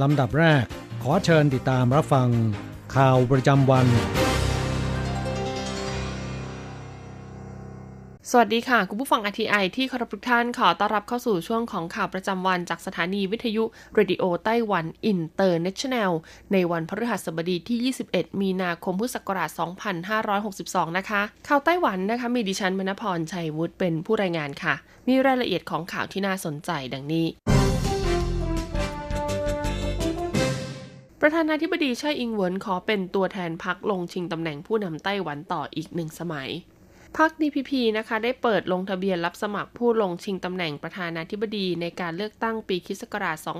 ลำดับแรก ขอเชิญติดตามรับฟัง ข่าวประจำวัน สวัสดีค่ะ คุณผู้ฟัง RTI ที่เคารพทุกท่านขอต้อนรับเข้าสู่ช่วงของข่าวประจำวันจากสถานีวิทยุเรดิโอไต้หวันอินเตอร์เนชั่นแนลในวันพฤหัสบดีที่ 21 มีนาคมพุทธศักราช 2562 นะคะ ข่าวไต้หวันนะคะ มีดิฉันมณพรชัยวุฒิเป็นผู้รายงานค่ะ มีรายละเอียดของข่าวที่น่าสนใจดังนี้ ประธานาธิบดีไช่อิงเหวินขอเป็นตัวแทนพรรคลงชิงตำแหน่งผู้นำไต้หวันต่ออีกหนึ่งสมัย รรค DPP นะคะได้เปิดลงทะเบียนรับสมัครผู้ลงชิงตำแหน่งประธานาธิบดีในการเลือกตั้งปีคศ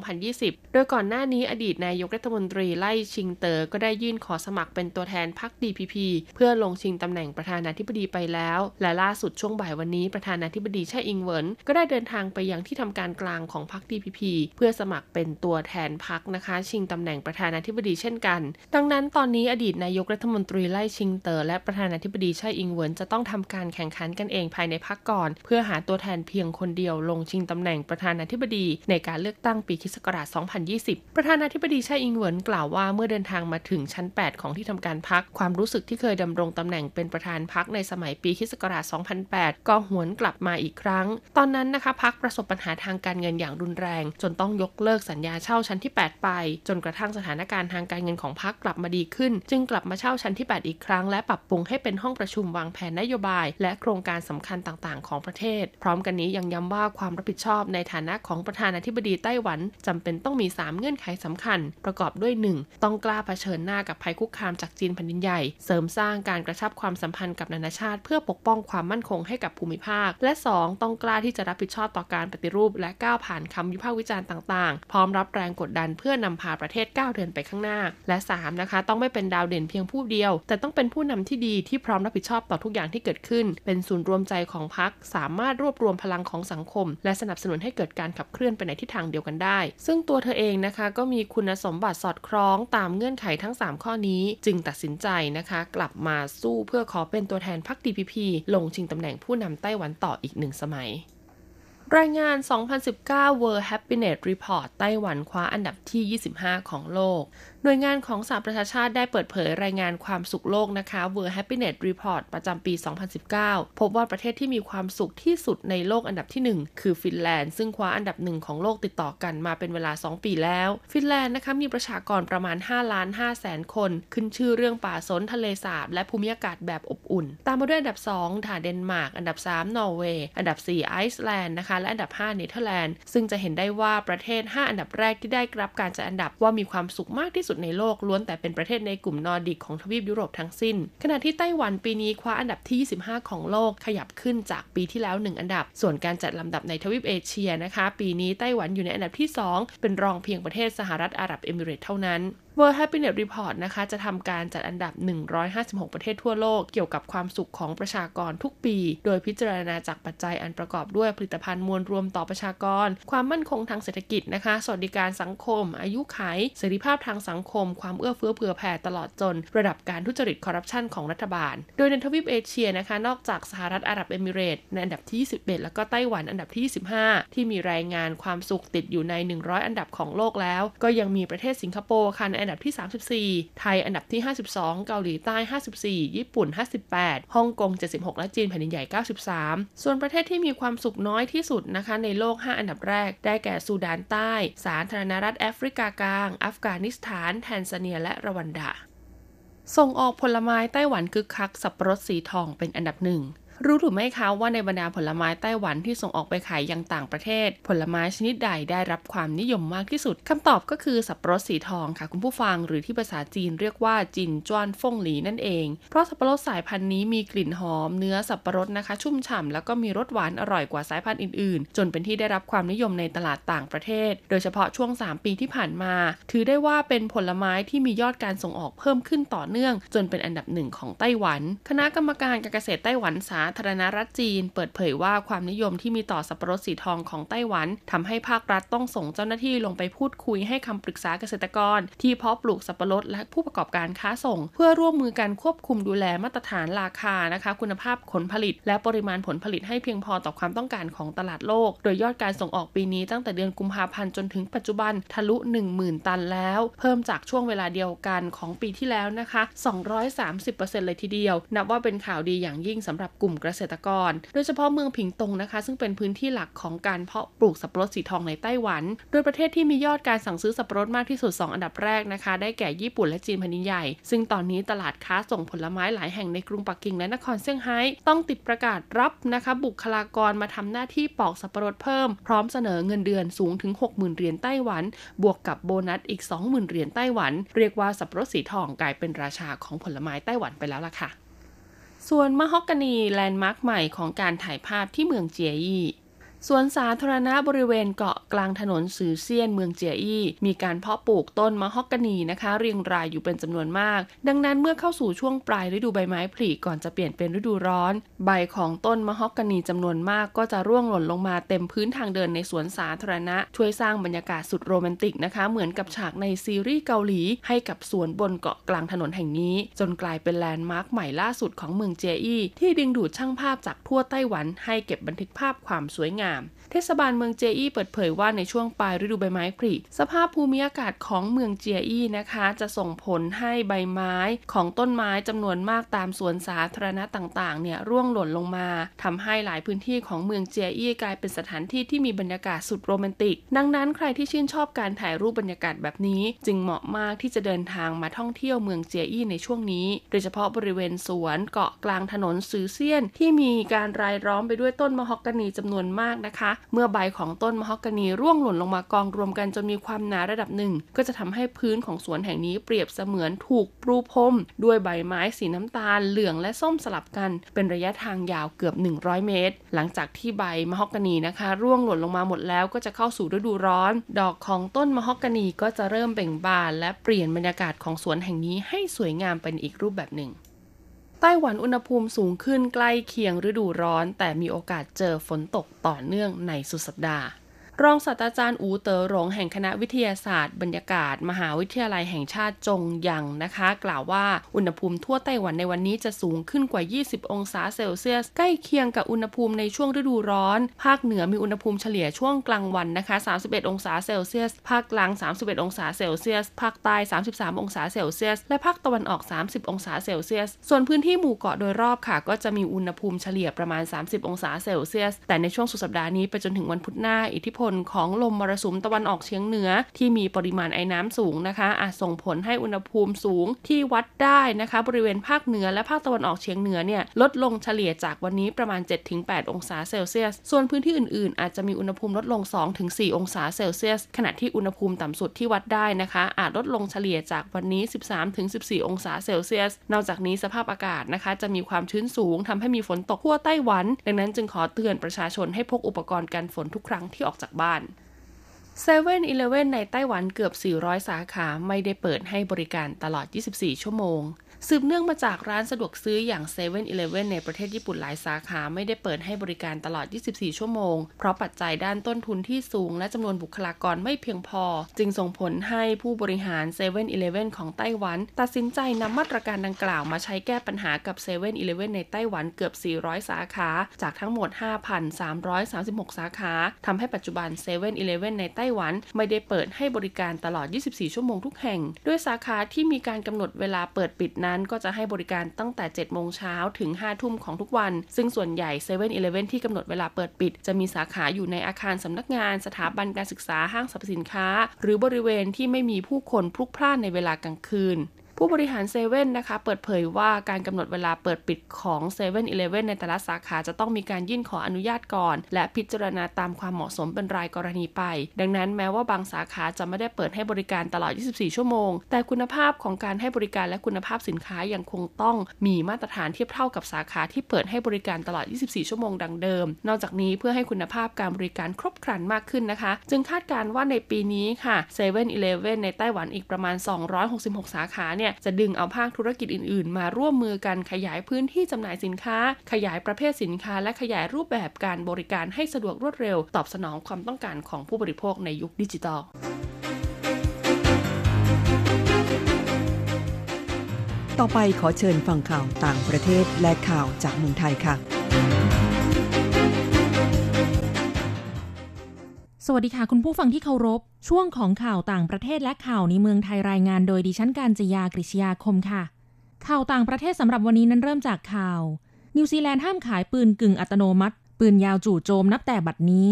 2020 โดยก่อนหน้านี้อดีตนายกรัฐมนตรีไล่ชิงเตอร์ก็ได้ยื่นขอสมัครเป็นตัวแทนพรรค DPP เพื่อลงชิงตำแหน่งประธานาธิบดีไปแล้ว และล่าสุดช่วงบ่ายวันนี้ประธานาธิบดีช่อิงเวินก็ได้เดินทางไปยังที่ทำการกลางของพรรค DPP เพื่อสมัครเป็นตัวแทนพรรคนะคะ ชิงตำแหน่งประธานาธิบดีเช่นกัน ดังนั้นตอนนี้อดีตนายกรัฐมนตรีไล่ชิงเตอร์และประธานาธิบดีช่อิงเวินจะต้องทำการแข่งขันกันเองภายในพรรคก่อน เพื่อหาตัวแทนเพียงคนเดียวลงชิงตำแหน่งประธานาธิบดีในการเลือกตั้งปีคศ2020 ประธานาธิบดีช่อิงเหวินกล่าวว่าเมื่อเดินทางมาถึงชั้น 8 ของที่ทำการพรรคความรู้สึกที่เคยดำรงตำแหน่งเป็นประธานพรรคในสมัยปีคศ2008 ก็หวนกลับมาอีกครั้ง ตอนนั้นนะคะพรรคประสบปัญหาทางการเงินอย่างรุนแรง จนต้องยกเลิกสัญญาเช่าชั้นที่ 8 ไป จนกระทั่งสถานการณ์ทางการเงินของพรรคกลับมาดีขึ้น จึงกลับมาเช่าชั้นที่ 8 อีกครั้งและปรับปรุงให้เป็นห้องประชุมวางแผนนโยบาย และโครงการสำคัญต่างๆ ของประเทศ พร้อมกันนี้ยังย้ำว่าความรับผิดชอบในฐานะของประธานาธิบดีไต้หวันจำเป็นต้องมี 3 เงื่อนไขสำคัญ ประกอบด้วย 1. ต้องกล้าเผชิญหน้ากับภัยคุกคามจากจีนแผ่นดินใหญ่ เสริมสร้างการกระชับความสัมพันธ์กับนานาชาติ เพื่อปกป้องความมั่นคงให้กับภูมิภาค และ 2. ต้องกล้าที่จะรับผิดชอบต่อการปฏิรูป และก้าวผ่านคำวิพากษ์วิจารณ์ต่างๆ พร้อมรับแรงกดดันเพื่อนำพาประเทศก้าวเดินไปข้างหน้า และ 3 นะคะ ต้องไม่เป็นดาวเด่นเพียงผู้เดียว แต่ต้องเป็นผู้นำที่ดีที่พร้อมรับผิดชอบต่อทุกอย่างที่เกิดขึ้น เป็นศูนย์รวมใจของพรรคสามารถรวบรวมพลังของสังคม และสนับสนุนให้เกิดการขับเคลื่อนไปในทิศทางเดียวกันได้ ซึ่งตัวเธอเองนะคะก็มีคุณสมบัติสอดคล้องตามเงื่อนไขทั้ง 3 ข้อนี้ จึงตัดสินใจนะคะ กลับมาสู้เพื่อขอเป็นตัวแทนพรรค DPP ลงชิงตำแหน่งผู้นำไต้หวันต่ออีกหนึ่งสมัยรายงาน 2019 World Happiness Report ไต้หวันคว้าอันดับที่ 25 ของโลก หน่วยงานของสหประชาชาติได้เปิดเผยรายงานความสุขโลกนะคะ World Happiness Report ประจำปี 2019 พบว่าประเทศที่มีความสุขที่สุดในโลกอันดับที่ 1 คือฟินแลนด์ ซึ่งคว้าอันดับหนึ่งของโลกติดต่อกันมาเป็นเวลา 2 ปีแล้ว ฟินแลนด์นะคะมีประชากรประมาณ 5 ล้าน5แสนคน ขึ้นชื่อเรื่องป่าสนทะเลสาบ และภูมิอากาศแบบอบอุ่น ตามมาด้วยอันดับ2ค่ะเดนมาร์ก อันดับ 3 นอร์เวย์ อันดับ 4 ไอซ์แลนด์นะคะ และอันดับ 5 เนเธอร์แลนด์ ซึ่งจะเห็นได้ว่าประเทศ 5 อันดับแรกที่ได้รับการจัดอันดับว่ามีความสุขมากที่สุดในโลกล้วนแต่เป็นประเทศในกลุ่มนอร์ดิกของทวีปยุโรปทั้งสิ้น ขณะที่ไต้หวันปีนี้คว้าอันดับที่ 25 ของโลกขยับขึ้นจากปีที่แล้ว 1 อันดับ ส่วนการจัดลำดับในทวีปเอเชียนะคะ ปีนี้ไต้หวันอยู่ในอันดับที่ 2 เป็นรองเพียงประเทศสหรัฐอาหรับเอมิเรตส์เท่านั้น World Happiness Report นะคะจะทำการจัดอันดับ 156 ประเทศทั่วโลกเกี่ยวกับความสุขของประชากรทุกปี โดยพิจารณาจากปัจจัยอันประกอบด้วยผลิตภัณฑ์มวลรวมต่อประชากร ความมั่นคงทางเศรษฐกิจนะคะ สวัสดิการสังคม อายุขัยเสรีภาพทางสังคม ความเอื้อเฟื้อเผื่อแผ่ตลอดจน ระดับการทุจริตคอร์รัปชันของรัฐบาล โดยในทวีปเอเชียนะคะ นอกจากสหรัฐอาหรับเอมิเรตส์ในอันดับที่ 21 แล้วก็ไต้หวันอันดับที่ 25 ที่มีรายงานความสุขติดอยู่ใน 100 อันดับของโลกแล้ว ก็ยังมีประเทศสิงคโปร์ค่ะในอันดับที่ 34 ไทยอันดับที่ 52 เกาหลีใต้ 54 ญี่ปุ่น 58 ฮ่องกง 76 และจีนแผ่นดินใหญ่ 93 ส่วนประเทศที่มีความสุขน้อยที่สุดนะคะในโลก 5 อันดับแรก ได้แก่ซูดานใต้ สาธารณรัฐแอฟริกากลาง อัฟกานิสถาน แทนซาเนีย และรวันดาส่งออกผลไม้ไต้หวันคึกคัก สับปะรดสีทองเป็นอันดับหนึ่ง รู้หรือไม่คะว่าในบรรดาผลไม้ไต้หวันที่ส่งออกไปขายยังต่างประเทศ ผลไม้ชนิดใดได้รับความนิยมมากที่สุดคำตอบก็คือสับปะรดสีทองค่ะคุณผู้ฟังหรือที่ภาษาจีนเรียกว่าจินจวนฟงหลีนั่นเอง เพราะสับปะรดสายพันธุ์นี้มีกลิ่นหอมเนื้อสับปะรดนะคะ ชุ่มฉ่ำแล้วก็มีรสหวานอร่อยกว่าสายพันธุ์อื่นๆ จนเป็นที่ได้รับความนิยมในตลาดต่างประเทศ โดยเฉพาะช่วง 3 ปีที่ผ่านมา ถือได้ว่าเป็นผลไม้ที่มียอดการส่งออกเพิ่มขึ้นต่อเนื่อง จนเป็นอันดับหนึ่งของไต้หวัน คณะกรรมการการเกษตรไต้หวันสาธารณรัฐจีน เปิดเผยว่าความนิยมที่มีต่อสับปะรดสีทองของไต้หวันทำให้ภาครัฐต้องส่งเจ้าหน้าที่ลงไปพูดคุยให้คำปรึกษาเกษตรกร ที่เพาะปลูกสับปะรดและผู้ประกอบการค้าส่ง เพื่อร่วมมือกันควบคุมดูแลมาตรฐานราคานะคะ คุณภาพผลผลิต และปริมาณผลผลิตให้เพียงพอต่อความต้องการของตลาดโลก โดยยอดการส่งออกปีนี้ตั้งแต่เดือนกุมภาพันธ์จนถึงปัจจุบันทะลุ 10,000 ตันแล้ว เพิ่มจากช่วงเวลาเดียวกันของปีที่แล้วนะคะ 230%เลยทีเดียว นับว่าเป็นข่าวดีอย่างยิ่งสำหรับกลุ่มเกษตรกร โดยเฉพาะเมืองผิงตงนะคะ ซึ่งเป็นพื้นที่หลักของการเพาะปลูกสับปะรดสีทองในไต้หวัน โดยประเทศที่มียอดการสั่งซื้อสับปะรดมากที่สุด 2 อันดับแรกนะคะ ได้แก่ญี่ปุ่นและจีนแผ่นดินใหญ่ ซึ่งตอนนี้ตลาดค้าส่งผลไม้หลายแห่งในกรุงปักกิ่งและนครเซี่ยงไฮ้ต้องติดประกาศรับนะคะบุคลากรมาทำหน้าที่ปอกสับปะรดเพิ่ม พร้อมเสนอเงินเดือนสูงถึง 60,000 เหรียญไต้หวัน บวกกับโบนัสอีก 20,000 เหรียญไต้หวัน เรียกว่าสับปะรดสีทองกลายเป็นราชาของผลไม้ไต้หวันไปแล้วล่ะค่ะ ส่วนมะฮอกกานีแลนด์มาร์คใหม่ของการถ่ายภาพที่เมืองเจียยี่ สวนสาธารณะบริเวณเกาะกลางถนนซือเซียนเมืองเจียอี้ มีการเพาะปลูกต้นมะฮอกกานีนะคะ เรียงรายอยู่เป็นจำนวนมาก ดังนั้นเมื่อเข้าสู่ช่วงปลายฤดูใบไม้ผลิก่อนจะเปลี่ยนเป็นฤดูร้อน ใบของต้นมะฮอกกานีจำนวนมากก็จะร่วงหล่นลงมาเต็มพื้นทางเดินในสวนสาธารณะ ช่วยสร้างบรรยากาศสุดโรแมนติกนะคะ เหมือนกับฉากในซีรีส์เกาหลีให้กับสวนบนเกาะกลางถนนแห่งนี้ จนกลายเป็นแลนด์มาร์คใหม่ล่าสุดของเมืองเจียอี้ที่ดึงดูดช่างภาพจากทั่วไต้หวันให้เก็บบันทึกภาพความสวยงาม เทศบาลเมืองเจียอี้เปิดเผยว่าในช่วงปลายฤดูใบไม้ผลิสภาพภูมิอากาศของเมืองเจียอี้นะคะ จะส่งผลให้ใบไม้ของต้นไม้จำนวนมากตามสวนสาธารณะต่างๆเนี่ยร่วงหล่นลงมาทำให้หลายพื้นที่ของเมืองเจียอี้กลายเป็นสถานที่ที่มีบรรยากาศสุดโรแมนติก ดังนั้นใครที่ชื่นชอบการถ่ายรูปบรรยากาศแบบนี้ จึงเหมาะมากที่จะเดินทางมาท่องเที่ยวเมืองเจียอี้ในช่วงนี้ โดยเฉพาะบริเวณสวนเกาะกลางถนนซือเซียน ที่มีการรายล้อมไปด้วยต้นมะฮอกกานีจำนวนมากนะคะเมื่อใบของต้นมะฮอกกานีร่วงหล่นลงมากองรวมกันจนมีความหนาระดับหนึ่ง ก็จะทำให้พื้นของสวนแห่งนี้เปรียบเสมือนถูกปรูพรมด้วยใบไม้สีน้ำตาล เหลืองและส้มสลับกัน เป็นระยะทางยาวเกือบ 100 เมตร หลังจากที่ใบมะฮอกกานีนะคะ ร่วงหล่นลงมาหมดแล้วก็จะเข้าสู่ฤดูร้อน ดอกของต้นมะฮอกกานีก็จะเริ่มเบ่งบาน และเปลี่ยนบรรยากาศของสวนแห่งนี้ให้สวยงามเป็นอีกรูปแบบหนึ่ง ไต้หวันอุณหภูมิสูงขึ้นใกล้เคียงฤดูร้อน แต่มีโอกาสเจอฝนตกต่อเนื่องในสุดสัปดาห์ รองศาสตราจารย์อูเต๋อหลงแห่งคณะวิทยาศาสตร์บรรยากาศ มหาวิทยาลัยแห่งชาติจงยังนะคะ กล่าวว่าอุณหภูมิทั่วไต้หวันในวันนี้จะสูงขึ้นกว่า 20 องศาเซลเซียส ใกล้เคียงกับอุณหภูมิในช่วงฤดูร้อน ภาคเหนือมีอุณหภูมิเฉลี่ยช่วงกลางวันนะคะ 31 องศาเซลเซียส ภาคกลาง 31 องศาเซลเซียส ภาคใต้ 33 องศาเซลเซียส และภาคตะวันออก 30 องศาเซลเซียส ส่วนพื้นที่หมู่เกาะโดยรอบค่ะ ก็จะมีอุณหภูมิเฉลี่ยประมาณ 30 องศาเซลเซียส แต่ในช่วงสุดสัปดาห์นี้ไปจนถึงวันพุธหน้าอิทธิพลของลมมรสุมตะวันออกเฉียงเหนือ ที่มีปริมาณไอ้น้ำสูงนะคะ อาจส่งผลให้อุณหภูมิสูงที่วัดได้นะคะ บริเวณภาคเหนือและภาคตะวันออกเฉียงเหนือเนี่ยลดลงเฉลี่ยจากวันนี้ประมาณ 7-8 องศาเซลเซียส ส่วนพื้นที่อื่นๆ อาจจะมีอุณหภูมิลดลง 2-4 องศาเซลเซียส ขณะที่อุณหภูมิต่ำสุดที่วัดได้นะคะ อาจลดลงเฉลี่ยจากวันนี้ 13-14 องศาเซลเซียส นอกจากนี้สภาพอากาศนะคะ จะมีความชื้นสูงทำให้มีฝนตกทั่วไต้หวัน ดังนั้นจึงขอเตือนประชาชนให้พกอุปกรณ์กันฝนทุกครั้งที่ออกจากบ้าน7 e เ e ่ e อในไต้หวันเกือบ 400 สาขาไม่ได้เปิดให้บริการตลอด 24 ชั่วโมง สืบเนื่องมาจากร้านสะดวกซื้ออย่าง7 e เ e ่ e อในประเทศญี่ปุ่นหลายสาขาไม่ได้เปิดให้บริการตลอด 24 ชั่วโมง เพราะปัจจัยด้านต้นทุนที่สูงและจำนวนบุคลากรไม่เพียงพอ จึงส่งผลให้ผู้บริหาร7 e เ e ่ e ของไต้หวัน ตัดสินใจนำมาตรการดังกล่าวมาใช้แก้ปัญหากับ7 e เ e ่ e ในไต้หวันเกือบ 400 สาขา จากทั้งหมด 5,336 สาขาทำให้ปัจจุบัน7 e เ e ่ e ในไต้หวันไม่ได้เปิดให้บริการตลอด 24 ชั่วโมงทุกแห่ง ด้วยสาขาที่มีการกำหนดเวลาเปิดปิดนั้นก็จะให้บริการตั้งแต่ 7 โมงเช้าถึง 5 ทุ่มของทุกวัน ซึ่งส่วนใหญ่7 e เ e ่ e ที่กำหนดเวลาเปิดปิด จะมีสาขาอยู่ในอาคารสำนักงาน สถาบันการศึกษาห้างสรรพสินค้า หรือบริเวณที่ไม่มีผู้คนพลุกพล่านในเวลากลางคืน ผู้บริหารเซเว่นนะคะเปิดเผยว่าการกำหนดเวลาเปิดปิดของ7 e เ e ่ e อในแต่ละสาขาจะต้องมีการยื่นขออนุญาตก่อน และพิจารณาตามความเหมาะสมเป็นรายกรณีไป ดังนั้นแม้ว่าบางสาขาจะไม่ได้เปิดให้บริการตลอด 24 ชั่วโมง แต่คุณภาพของการให้บริการและคุณภาพสินค้ายังคงต้องมีมาตรฐานเทียบเท่ากับสาขาที่เปิดให้บริการตลอด 24 ชั่วโมงดังเดิม นอกจากนี้เพื่อให้คุณภาพการบริการครบครันมากขึ้นนะคะ จึงคาดการว่าในปีนี้ค่ะ7 e เ e ่ e ในไต้หวันอีกประมาณ 266 สาขาเนี่ยจะดึงเอาภาคธุรกิจอื่น ๆ มาร่วมมือกันขยายพื้นที่จำหน่ายสินค้า ขยายประเภทสินค้า และขยายรูปแบบการบริการให้สะดวกรวดเร็ว ตอบสนองความต้องการของผู้บริโภคในยุคดิจิทัลต่อไปขอเชิญฟังข่าวต่างประเทศและข่าวจากเมืองไทยค่ะ สวัสดีค่ะ คุณผู้ฟังที่เคารพ ช่วงของข่าวต่างประเทศและข่าวในเมืองไทยรายงานโดยดิฉันการจยากริชยาคมค่ะ ข่าวต่างประเทศสำหรับวันนี้นั้นเริ่มจากข่าว นิวซีแลนด์ห้ามขายปืนกึ่งอัตโนมัติ ปืนยาวจู่โจมนับแต่บัดนี้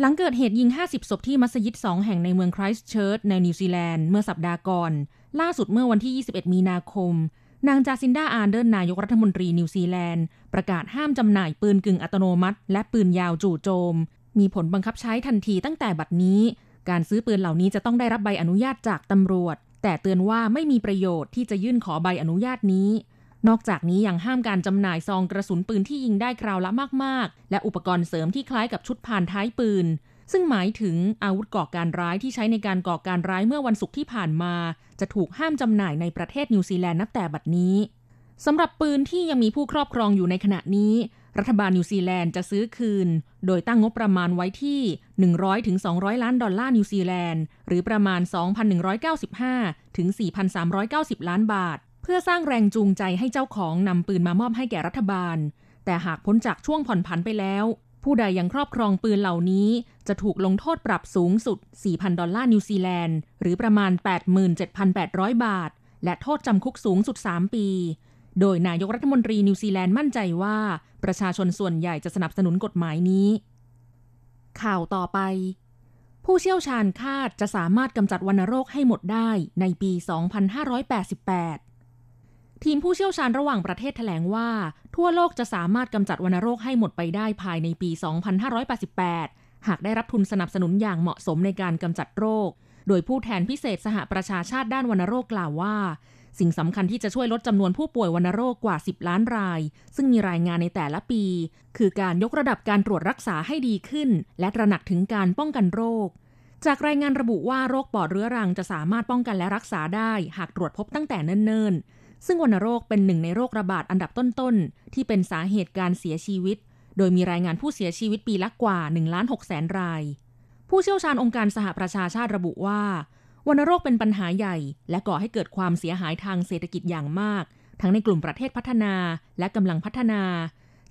หลังเกิดเหตุยิง 50 ศพที่มัสยิดสองแห่งในเมืองไครสต์เชิร์ชในนิวซีแลนด์เมื่อสัปดาห์ก่อน ล่าสุดเมื่อวันที่ 21 มีนาคม นางจาซินดาอาร์เดนนายกรัฐมนตรีนิวซีแลนด์ประกาศห้ามจำหน่ายปืนกึ่งอัตโนมัติ และปืนยาวจู่โจม มีผลบังคับใช้ทันทีตั้งแต่บัดนี้ การซื้อปืนเหล่านี้จะต้องได้รับใบอนุญาตจากตำรวจ แต่เตือนว่าไม่มีประโยชน์ที่จะยื่นขอใบอนุญาตนี้ นอกจากนี้ยังห้ามการจำหน่ายซองกระสุนปืนที่ยิงได้คราวละมากๆ และอุปกรณ์เสริมที่คล้ายกับชุดพานท้ายปืน ซึ่งหมายถึงอาวุธก่อการร้ายที่ใช้ในการก่อการร้ายเมื่อวันศุกร์ที่ผ่านมา จะถูกห้ามจำหน่ายในประเทศนิวซีแลนด์นับแต่บัดนี้สำหรับปืนที่ยังมีผู้ครอบครองอยู่ในขณะนี้ รัฐบาลนิวซีแลนด์จะซื้อคืน โดยตั้งงบประมาณไว้ที่ 100ถึง200ล้านดอลลาร์นิวซีแลนด์ หรือประมาณ 2,195 ถึง 4,390 ล้านบาท เพื่อสร้างแรงจูงใจให้เจ้าของนำปืนมามอบให้แก่รัฐบาล แต่หากพ้นจากช่วงผ่อนผันไปแล้ว ผู้ใดยังครอบครองปืนเหล่านี้ จะถูกลงโทษปรับสูงสุด 4,000 ดอลลาร์นิวซีแลนด์ หรือประมาณ 87,800 บาท และโทษจำคุกสูงสุด 3 ปี โดยนายกรัฐมนตรีนิวซีแลนด์มั่นใจว่า ประชาชนส่วนใหญ่จะสนับสนุนกฎหมายนี้ ข่าวต่อไป ผู้เชี่ยวชาญคาดจะสามารถกำจัดวัณโรคให้หมดได้ในปี 2588 ทีมผู้เชี่ยวชาญระหว่างประเทศแถลงว่า ทั่วโลกจะสามารถกำจัดวัณโรคให้หมดไปได้ภายในปี 2588 หากได้รับทุนสนับสนุนอย่างเหมาะสมในการกำจัดโรค โดยผู้แทนพิเศษสหประชาชาติด้านวัณโรคกล่าวว่า สิ่งสำคัญที่จะช่วยลดจำนวนผู้ป่วยวัณโรคกว่า 10 ล้านราย ซึ่งมีรายงานในแต่ละปี คือการยกระดับการตรวจรักษาให้ดีขึ้น และตระหนักถึงการป้องกันโรค จากรายงานระบุว่าโรคปอดเรื้อรังจะสามารถป้องกันและรักษาได้ หากตรวจพบตั้งแต่เนิ่นๆ ซึ่งวัณโรคเป็นหนึ่งในโรคระบาดอันดับต้นๆ ที่เป็นสาเหตุการเสียชีวิต โดยมีรายงานผู้เสียชีวิตปีละกว่า1ล้าน6แสนราย ผู้เชี่ยวชาญองค์การสหประชาชาติระบุว่า วัณโรคเป็นปัญหาใหญ่ และก่อให้เกิดความเสียหายทางเศรษฐกิจอย่างมาก ทั้งในกลุ่มประเทศพัฒนาและกำลังพัฒนา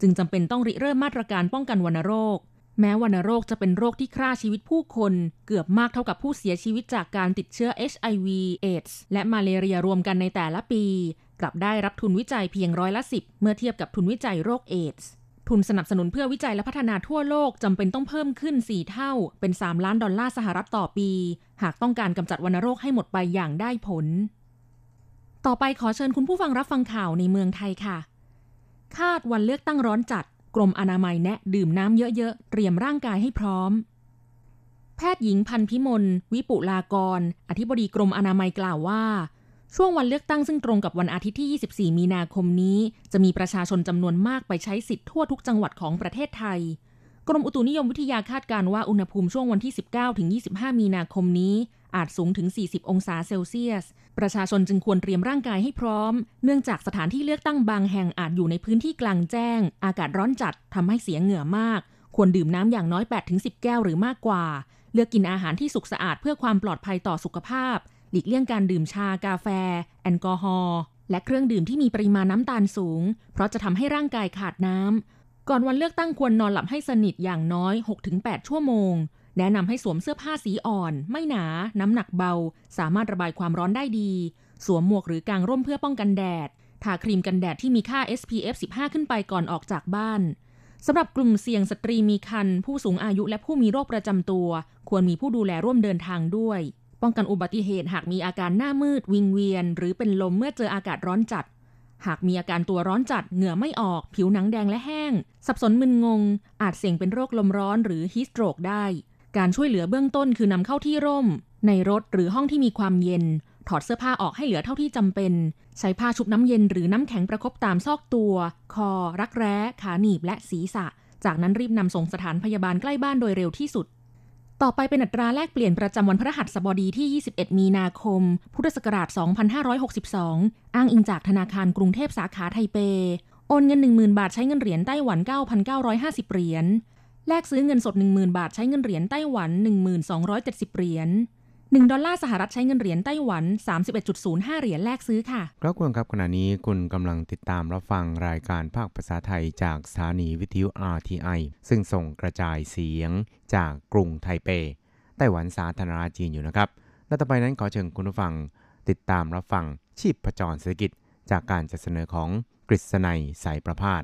จึงจำเป็นต้องริเริ่มมาตรการป้องกันวัณโรค แม้วัณโรคจะเป็นโรคที่ฆ่าชีวิตผู้คน เกือบมากเท่ากับผู้เสียชีวิตจากการติดเชื้อ HIV เอดส์และมาเลเรียรวมกันในแต่ละปี กลับได้รับทุนวิจัยเพียงร้อยละสิบเมื่อเทียบกับทุนวิจัยโรคเอดส์ ทุนสนับสนุนเพื่อวิจัยและพัฒนาทั่วโลกจำเป็นต้องเพิ่มขึ้น 4 เท่า เป็น 3 ล้านดอลลาร์สหรัฐต่อปี หากต้องการกำจัดวัณโรคให้หมดไปอย่างได้ผล ต่อไปขอเชิญคุณผู้ฟังรับฟังข่าวในเมืองไทยค่ะ คาดวันเลือกตั้งร้อนจัด กรมอนามัยแนะดื่มน้ำเยอะๆ เตรียมร่างกายให้พร้อม แพทย์หญิงพันพิมล วิปุลากร อธิบดีกรมอนามัยกล่าวว่า ช่วงวันเลือกตั้งซึ่งตรงกับวันอาทิตย์ที่ 24 มีนาคมนี้ จะมีประชาชนจำนวนมากไปใช้สิทธิ์ทั่วทุกจังหวัดของประเทศไทย กรมอุตุนิยมวิทยาคาดการณ์ว่าอุณหภูมิช่วงวันที่ 19 ถึง 25 มีนาคมนี้ อาจสูงถึง 40 องศาเซลเซียส ประชาชนจึงควรเตรียมร่างกายให้พร้อม เนื่องจากสถานที่เลือกตั้งบางแห่งอาจอยู่ในพื้นที่กลางแจ้ง อากาศร้อนจัดทำให้เสียเหงื่อมาก ควรดื่มน้ำอย่างน้อย 8-10 แก้วหรือมากกว่า เลือกกินอาหารที่สุกสะอาดเพื่อความปลอดภัยต่อสุขภาพ หลีกเลี่ยงการดื่มชากาแฟ แอลกอฮอล์และเครื่องดื่มที่มีปริมาณน้ำตาลสูง เพราะจะทำให้ร่างกายขาดน้ำก่อนวันเลือกตั้งควรนอนหลับให้สนิทอย่างน้อย 6-8 ชั่วโมง แนะนำให้สวมเสื้อผ้าสีอ่อน ไม่หนา น้ำหนักเบา สามารถระบายความร้อนได้ดี สวมหมวกหรือกางร่มเพื่อป้องกันแดดทาครีมกันแดดที่มีค่า SPF 15 ขึ้นไปก่อนออกจากบ้านสำหรับกลุ่มเสี่ยงสตรีมีครรภ์ผู้สูงอายุและผู้มีโรคประจำตัว ควรมีผู้ดูแลร่วมเดินทางด้วย ป้องกันอุบัติเหตุหากมีอาการหน้ามืดวิงเวียน หรือเป็นลมเมื่อเจออากาศร้อนจัด หากมีอาการตัวร้อนจัดเหงื่อไม่ออก ผิวหนังแดงและแห้ง สับสนมึนงง อาจเสี่ยงเป็นโรคลมร้อนหรือฮีสโตรกได้ การช่วยเหลือเบื้องต้นคือนำเข้าที่ร่ม ในรถหรือห้องที่มีความเย็น ถอดเสื้อผ้าออกให้เหลือเท่าที่จำเป็น ใช้ผ้าชุบน้ำเย็นหรือน้ำแข็งประคบตามซอกตัว คอ รักแร้ ขาหนีบและศีรษะ จากนั้นรีบนำส่งสถานพยาบาลใกล้บ้านโดยเร็วที่สุด ต่อไปเป็นอัตราแลกเปลี่ยนประจำวันพฤหัสบดีที่ 21 มีนาคม พุทธศักราช 2562 อ้างอิงจากธนาคารกรุงเทพสาขาไทเป โอนเงิน 10,000 บาทใช้เงินเหรียญไต้หวัน 9,950 เหรียญ แลกซื้อเงินสด 10,000 บาทใช้เงินเหรียญไต้หวัน 1,270 เหรียญ 1 ดอลลาร์สหรัฐใช้เงินเหรียญไต้หวัน 31.05 เหรียญแลกซื้อค่ะครับคุณครับขณะนี้คุณกำลังติดตามรับฟังรายการภาคภาษาไทยจากสถานีวิทยุ RTI ซึ่งส่งกระจายเสียงจากกรุงไทเป ไต้หวันสาธารณรัฐจีนอยู่นะครับ และต่อไปนั้นขอเชิญคุณผู้ฟัง ติดตามรับฟังชีพประจรเศรษฐกิจ จากการจัดเสนอของกฤษณัยสายประพาส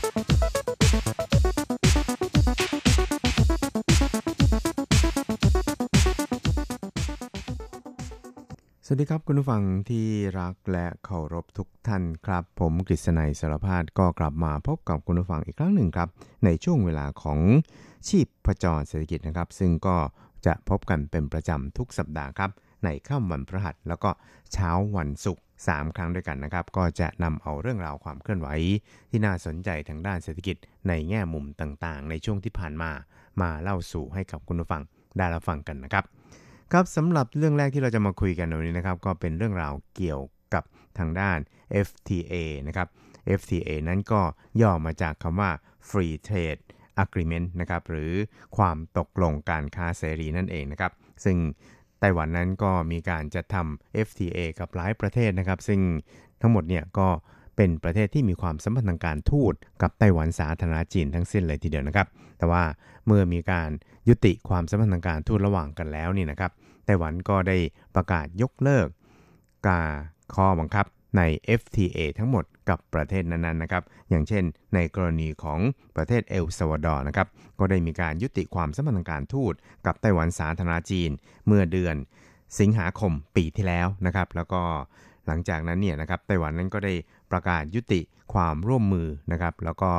วัสดีครับคุณผู้ฟังที่รักและเคารพทุกท่านครับ ผมกฤษณัยสารพาดก็กลับมาพบกับคุณผู้ฟังอีกครั้งหนึ่งครับ ในช่วงเวลาของชีพประจรเศรษฐกิจนะครับ ซึ่งก็จะพบกันเป็นประจำทุกสัปดาห์ครับ ในค่ำวันพฤหัสแล้วก็เช้าวันศุกร์3 ครั้งด้วยกันนะครับ ก็จะนำเอาเรื่องราวความเคลื่อนไหว ที่น่าสนใจทางด้านเศรษฐกิจในแง่มุมต่างๆ ในช่วงที่ผ่านมามาเล่าสู่ให้กับคุณผู้ฟังได้รับฟังกันนะครับ ครับสำหรับเรื่องแรกที่เราจะมาคุยกันวันนี้นะครับ ก็เป็นเรื่องราวเกี่ยวกับทางด้าน FTA นะครับ FTA นั้นก็ย่อมาจากคำว่า Free Trade Agreement นะครับหรือความตกลงการค้าเสรีนั่นเองนะครับ ซึ่งไต้หวันนั้นก็มีการจัดทำ FTA กับหลายประเทศนะครับ ซึ่งทั้งหมดเนี่ยก็เป็นประเทศที่มีความสัมพันธ์ทางการทูตกับไต้หวันสาธารณจีนทั้งสิ้นเลยทีเดียวนะครับ แต่ว่า เมื่อมีการยุติความสัมพันธ์ทางการทูตระหว่างกันแล้วนี่นะครับไต้หวันก็ได้ประกาศยกเลิกการข้อบังคับใน FTA ทั้งหมดกับประเทศนั้นๆนะครับ อย่างเช่น ในกรณีของประเทศเอลซัวาดอร์นะครับ ก็ได้มีการยุติความสัมพันธ์ทางการทูตกับไต้หวันสาธารณจีน เมื่อเดือนสิงหาคมปีที่แล้วนะครับ แล้วก็หลังจากนั้นเนี่ยนะครับไต้หวันนั้นก็ได้ประกาศยุติความร่วมมือนะครับ แล้วก็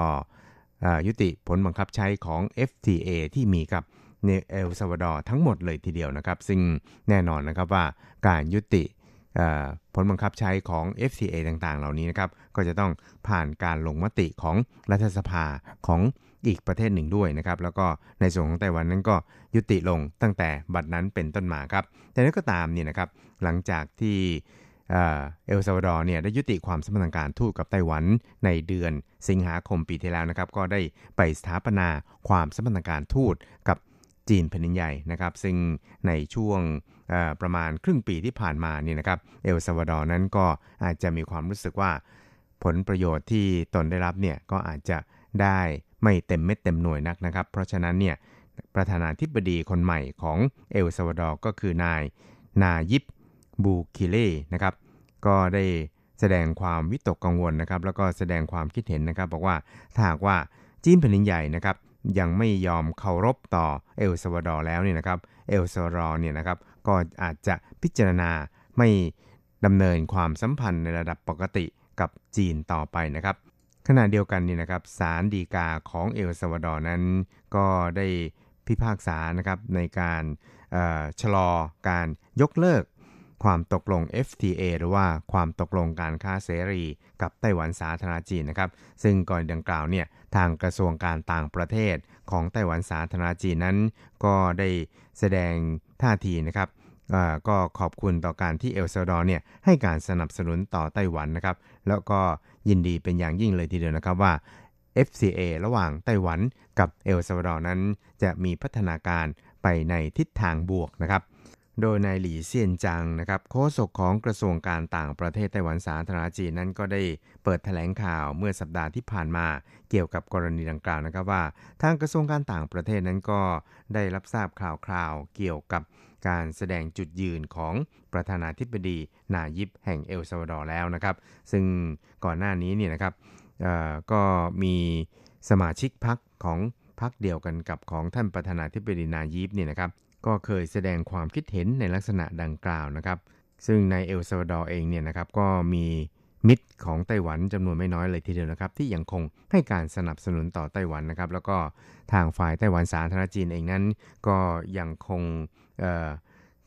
ยุติผลบังคับใช้ของ FTA ที่มีกับเนเอลซัลวาดอร์ทั้งหมดเลยทีเดียวนะครับ ซึ่งแน่นอนนะครับว่าการยุติผลบังคับใช้ของ FTA ต่างๆ เหล่านี้นะครับ ก็จะต้องผ่านการลงมติของรัฐสภาของอีกประเทศหนึ่งด้วยนะครับ แล้วก็ในส่วนของไต้หวันนั้นก็ยุติลงตั้งแต่บัดนั้นเป็นต้นมาครับ แต่นั้นก็ตามเนี่ยนะครับ หลังจากที่ เอลซัลวาดอร์เนี่ยได้ยุติความสัมพันธ์ทางการทูตกับไต้หวันในเดือนสิงหาคมปีที่แล้วนะครับ ก็ได้ไปสถาปนาความสัมพันธ์ทางการทูตกับจีนแผ่นดินใหญ่นะครับ ซึ่งในช่วงประมาณครึ่งปีที่ผ่านมานี่นะครับเอลซัลวาดอร์นั้นก็อาจจะมีความรู้สึกว่า ผลประโยชน์ที่ตนได้รับเนี่ยก็อาจจะได้ไม่เต็มเม็ดเต็มหน่วยนักนะครับ เพราะฉะนั้นเนี่ยประธานาธิบดีคนใหม่ของเอลซัลวาดอร์ก็คือนายนายิบบูคิเล่นะครับ ก็ได้แสดงความวิตกกังวลนะครับ แล้วก็แสดงความคิดเห็นนะครับ บอกว่าถ้าหากว่าจีนแผ่นดินใหญ่นะครับ ยังไม่ยอมเคารพต่อเอลซัวาดอร์แล้วเนี่ยนะครับเอลซัวาดอร์เนี่ยนะครับก็อาจจะพิจารณาไม่ดำเนินความสัมพันธ์ในระดับปกติกับจีนต่อไปนะครับ ขณะเดียวกันนี่นะครับศาลฎีกาของเอลซาวาดอร์นั้น ก็ได้พิพากษานะครับในการชะลอการยกเลิก ความตกลง FTA หรือว่าความตกลงการค้าเสรี กับไต้หวันสาธารณจีนนะครับ ซึ่งก่อนดังกล่าวเนี่ยทางกระทรวงการต่างประเทศของไต้หวันสาธารณจีนนั้น ก็ได้แสดงท่าทีนะครับก็ขอบคุณต่อการที่เอลซาดอร์เนี่ยให้การสนับสนุนต่อไต้หวันนะครับ แล้วก็ยินดีเป็นอย่างยิ่งเลยทีเดียวนะครับว่า FCA ระหว่างไต้หวันกับเอลซาดอร์นั้น จะมีพัฒนาการไปในทิศทางบวกนะครับ โดยนายหลี่เซียนจังนะครับโฆษกของกระทรวงการต่างประเทศไต้หวันสาธารณจีนนั้นก็ได้เปิดแถลงข่าวเมื่อสัปดาห์ที่ผ่านมาเกี่ยวกับกรณีดังกล่าวนะครับว่า ทางกระทรวงการต่างประเทศนั้นก็ได้รับทราบข่าวคราวเกี่ยวกับการแสดงจุดยืนของประธานาธิบดีนายิบแห่งเอลซัลวาดอร์แล้วนะครับ ซึ่งก่อนหน้านี้เนี่ยนะครับก็มีสมาชิกพรรคของพรรคเดียวกันกับของท่านประธานาธิบดีนายิบเนี่ยนะครับ ก็เคยแสดงความคิดเห็นในลักษณะดังกล่าวนะครับ ซึ่งในเอลซัลวาดอร์เองเนี่ยนะครับก็มีมิตรของไต้หวันจำนวนไม่น้อยเลยทีเดียวนะครับ ที่ยังคงให้การสนับสนุนต่อไต้หวันนะครับ แล้วก็ทางฝ่ายไต้หวันสาธารณรัฐจีนเองนั้น ก็ยังคง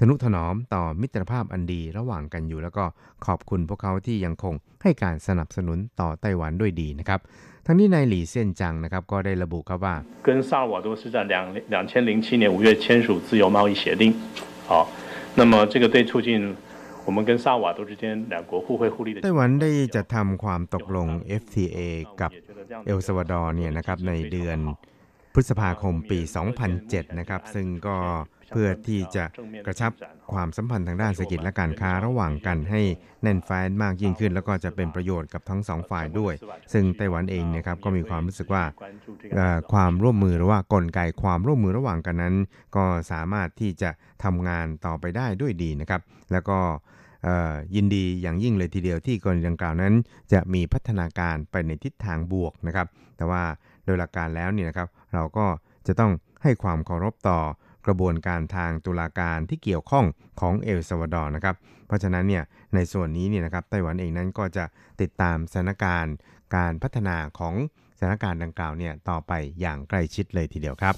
ทนุถนอมต่อมิตรภาพอันดีระหว่างกันอยู่ แล้วก็ขอบคุณพวกเขาที่ยังคงให้การสนับสนุนต่อไต้หวันด้วยดีนะครับทั้งนี้นายหลี่เซียนจังนะครับก็ได้ระบุครับว่า跟萨尔瓦多是在两两千零七年五月签署自由贸易协定好那么这个对促进我们跟萨尔瓦多之间两国互惠互利的ไต้หวันได้จะทำความตกลง FTA กับเอลซาวาดอร์เนี่ยนะครับในเดือนพฤษภาคมปี 2007 นะครับ ซึ่งก็ เพื่อที่จะกระชับความสัมพันธ์ทางด้านเศรษฐกิจและการค้าระหว่างกันให้แน่นแฟ้นมากยิ่งขึ้น แล้วก็จะเป็นประโยชน์กับทั้งสองฝ่ายด้วย ซึ่งไต้หวันเองนะครับก็มีความรู้สึกว่าความร่วมมือหรือว่ากลไกความร่วมมือระหว่างกันนั้น ก็สามารถที่จะทำงานต่อไปได้ด้วยดีนะครับ แล้วก็ยินดีอย่างยิ่งเลยทีเดียวที่กรณีดังกล่าวนั้น จะมีพัฒนาการไปในทิศทางบวกนะครับ แต่ว่าโดยหลักการแล้วเนี่ยนะครับ เราก็จะต้องให้ความเคารพต่อ กระบวนการทางตุลาการที่เกี่ยวข้องของเอลซาวาดอร์นะครับ เพราะฉะนั้นเนี่ยในส่วนนี้เนี่ยนะครับไต้หวันเองนั้นก็จะติดตามสถานการณ์ การพัฒนาของสถานการณ์ดังกล่าวเนี่ยต่อไปอย่างใกล้ชิดเลยทีเดียวครับ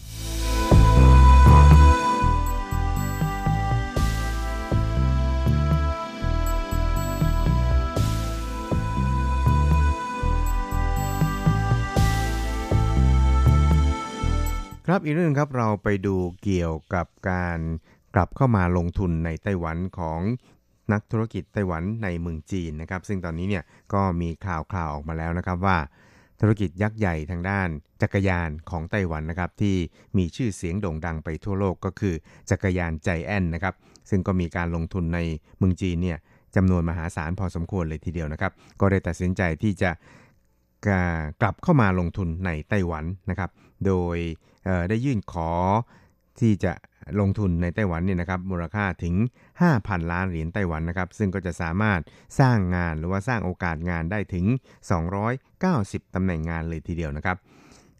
ครับอีกเรื่องครับเราไปดูเกี่ยวกับการกลับเข้ามาลงทุนในไต้หวันของนักธุรกิจไต้หวันในเมืองจีนนะครับ ซึ่งตอนนี้เนี่ยก็มีข่าวข่าวออกมาแล้วนะครับว่า ธุรกิจยักษ์ใหญ่ทางด้านจักรยานของไต้หวันนะครับ ที่มีชื่อเสียงโด่งดังไปทั่วโลกก็คือจักรยานใจแอนนะครับ ซึ่งก็มีการลงทุนในเมืองจีนเนี่ยจำนวนมหาศาลพอสมควรเลยทีเดียวนะครับ ก็ได้ตัดสินใจที่จะกลับเข้ามาลงทุนในไต้หวันนะครับ โดย ได้ยื่นขอที่จะลงทุนในไต้หวันเนี่ยนะครับมูลค่าถึง 5,000 ล้านเหรียญไต้หวันนะครับ ซึ่งก็จะสามารถสร้างงานหรือว่าสร้างโอกาสงานได้ถึง 290 ตำแหน่งงานเลยทีเดียวนะครับ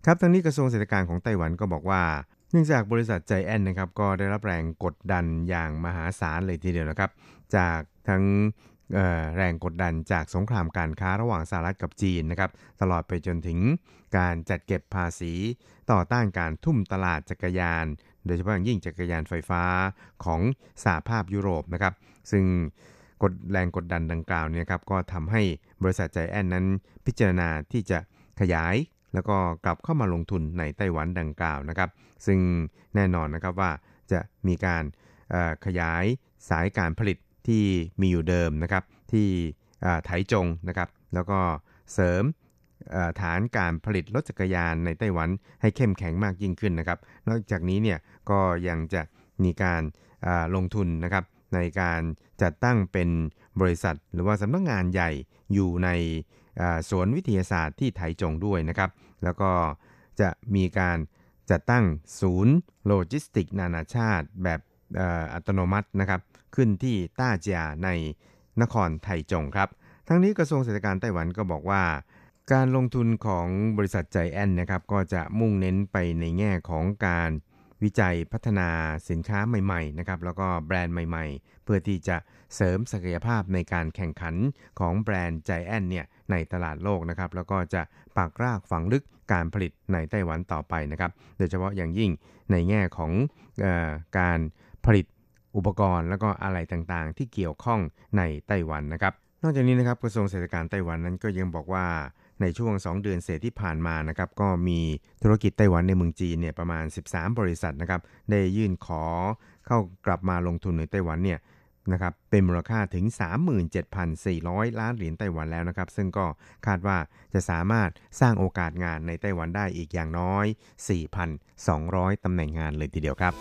ครับทั้งนี้กระทรวงเศรษฐกิจของไต้หวันก็บอกว่า เนื่องจากบริษัทใจแอนนะครับก็ได้รับแรงกดดันอย่างมหาศาลเลยทีเดียวนะครับ จากทั้ง แรงกดดันจากสงครามการค้าระหว่างสหรัฐกับจีนนะครับตลอดไปจนถึงการจัดเก็บภาษี ต่อต้านการทุ่มตลาดจักรยาน โดยเฉพาะอย่างยิ่งจักรยานไฟฟ้าของสหภาพยุโรปนะครับซึ่งกดแรงกดดันดังกล่าวเนี่ยครับก็ทำให้บริษัทใจแอนนั้นพิจารณาที่จะขยายแล้วก็กลับเข้ามาลงทุนในไต้หวันดังกล่าวนะครับ ซึ่งแน่นอนนะครับว่าจะมีการขยายสายการผลิต ที่มีอยู่เดิมนะครับที่ไถจงนะครับแล้วก็เสริมฐานการผลิตรถจักรยานในไต้หวันให้เข้มแข็งมากยิ่งขึ้นนะครับ นอกจากนี้เนี่ยก็ยังจะมีการลงทุนนะครับในการจัดตั้งเป็นบริษัทหรือว่าสำนักงงานใหญ่อยู่ในสวนวิทยาศาสตร์ที่ไถจงด้วยนะครับ แล้วก็จะมีการจัดตั้งศูนย์โลจิสติก นานาชาติแบบอัตโนมัตินะครับ ขึ้นที่ต้าเจียในนครไทจงครับ ทั้งนี้กระทรวงเศรษฐกิจไต้หวันก็บอกว่า การลงทุนของบริษัทใจแอนนะครับก็จะมุ่งเน้นไปในแง่ของการวิจัยพัฒนาสินค้าใหม่ๆนะครับแล้วก็แบรนด์ใหม่ๆ เพื่อที่จะเสริมศักยภาพในการแข่งขันของแบรนด์ใจแอนเนี่ยในตลาดโลกนะครับแล้วก็จะปักรากฝังลึกการผลิตในไต้หวันต่อไปนะครับ โดยเฉพาะอย่างยิ่งในแง่ของออการผลิต อุปกรณ์แล้วก็อะไรต่างๆ ที่เกี่ยวข้องในไต้หวันนะครับ นอกจากนี้นะครับกระทรวงเศรษฐกิจไต้หวันนั้นก็ยังบอกว่าในช่วง 2 เดือนเศษที่ผ่านมานะครับก็มีธุรกิจไต้หวันในเมืองจีนเนี่ยประมาณ 13 บริษัทนะครับได้ยื่นขอเข้ากลับมาลงทุนในไต้หวันเนี่ยนะครับเป็นมูลค่าถึง 37,400 ล้านเหรียญไต้หวันแล้วนะครับซึ่งก็คาดว่าจะสามารถสร้างโอกาสงานในไต้หวันได้อีกอย่างน้อย 4,200ตำแหน่งงานเลยทีเดียวครับ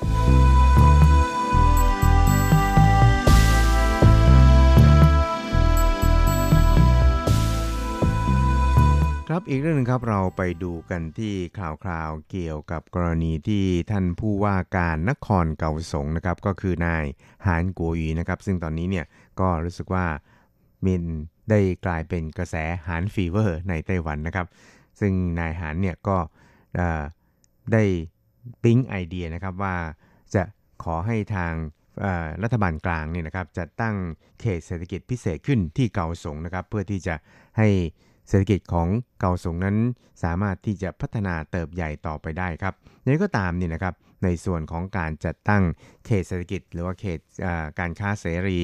ครับอีกเรื่องนึงครับเราไปดูกันที่ข่าวคราวเกี่ยวกับกรณีที่ท่านผู้ว่าการนครเก่าสงนะครับก็คือนายหานกัวยีนะครับ ซึ่งตอนนี้เนี่ยก็รู้สึกว่ามินได้กลายเป็นกระแสหานฟีเวอร์ในไต้หวันนะครับ ซึ่งนายหานเนี่ยก็ได้ปิ๊งไอเดียนะครับว่าจะขอให้ทางรัฐบาลกลางเนี่ยนะครับจะตั้งเขตเศรษฐกิจพิเศษขึ้นที่เกาสงนะครับ เพื่อที่จะให้ เศรษฐกิจของเกาสงนั้นสามารถที่จะพัฒนาเติบใหญ่ต่อไปได้ครับนี้ก็ตามนี่นะครับในส่วนของการจัดตั้งเขตเศรษฐกิจ หรือว่าเขตการค้าเสรี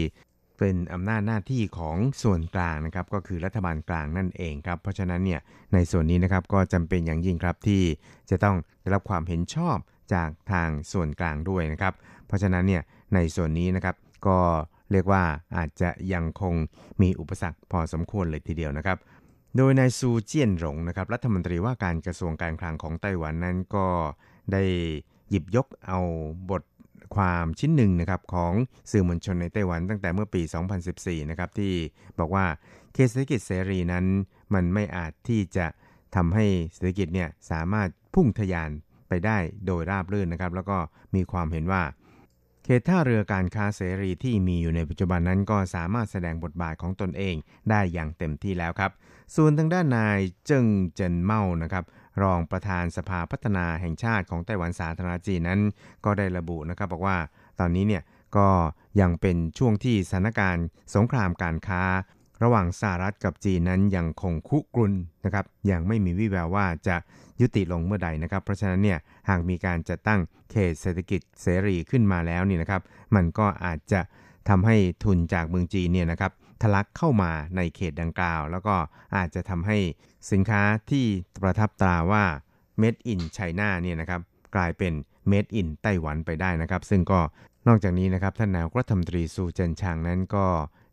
เป็นอำนาจหน้าที่ของส่วนกลางนะครับก็คือรัฐบาลกลางนั่นเองครับเพราะฉะนั้นเนี่ยในส่วนนี้นะครับก็จำเป็นอย่างยิ่งครับที่จะต้องได้รับความเห็นชอบจากทางส่วนกลางด้วยนะครับเพราะฉะนั้นเนี่ยในส่วนนี้นะครับก็เรียกว่าอาจจะยังคงมีอุปสรรคพอสมควรเลยทีเดียวนะครับ โดยนายซูเจียนหลงนะครับรัฐมนตรีว่าการกระทรวงการคลังของไต้หวันนั้นก็ได้หยิบยกเอาบทความชิ้นหนึ่งนะครับของสื่อมวลชนในไต้หวันตั้งแต่เมื่อปี 2014 นะครับที่บอกว่าเคเศรษฐกิจเสรีนั้น มันไม่อาจที่จะทำให้เศรษฐกิจเนี่ยสามารถพุ่งทะยานไปได้โดยราบรื่นนะครับ แล้วก็มีความเห็นว่า เขตท่าเรือการค้าเสรีที่มีอยู่ในปัจจุบันนั้นก็สามารถแสดงบทบาทของตนเองได้อย่างเต็มที่แล้วครับ ส่วนทางด้านนายเจิ้งเจินเมานะครับรองประธานสภาพัฒนาแห่งชาติของไต้หวันสาธารณจีนนั้น ก็ได้ระบุนะครับบอกว่าตอนนี้เนี่ยก็ยังเป็นช่วงที่สถานการณ์สงครามการค้า ระหว่างสหรัฐกับจีนนั้นยังคงคุกรุนนะครับยังไม่มีวิแววว่าจะยุติลงเมื่อใดนะครับ เพราะฉะนั้นเนี่ยหากมีการจัดตั้งเขตเศรษฐกิจเสรีขึ้นมาแล้วนี่นะครับ มันก็อาจจะทำให้ทุนจากเมืองจีนเนี่ยนะครับทะลักเข้ามาในเขตดังกล่าว แล้วก็อาจจะทำให้สินค้าที่ประทับตราว่า made in China เนี่ยนะครับกลายเป็น made in ไต้หวันไปได้นะครับ ซึ่งก็นอกจากนี้นะครับท่านนายกรัฐมนตรีซูเจินชางนั้นก็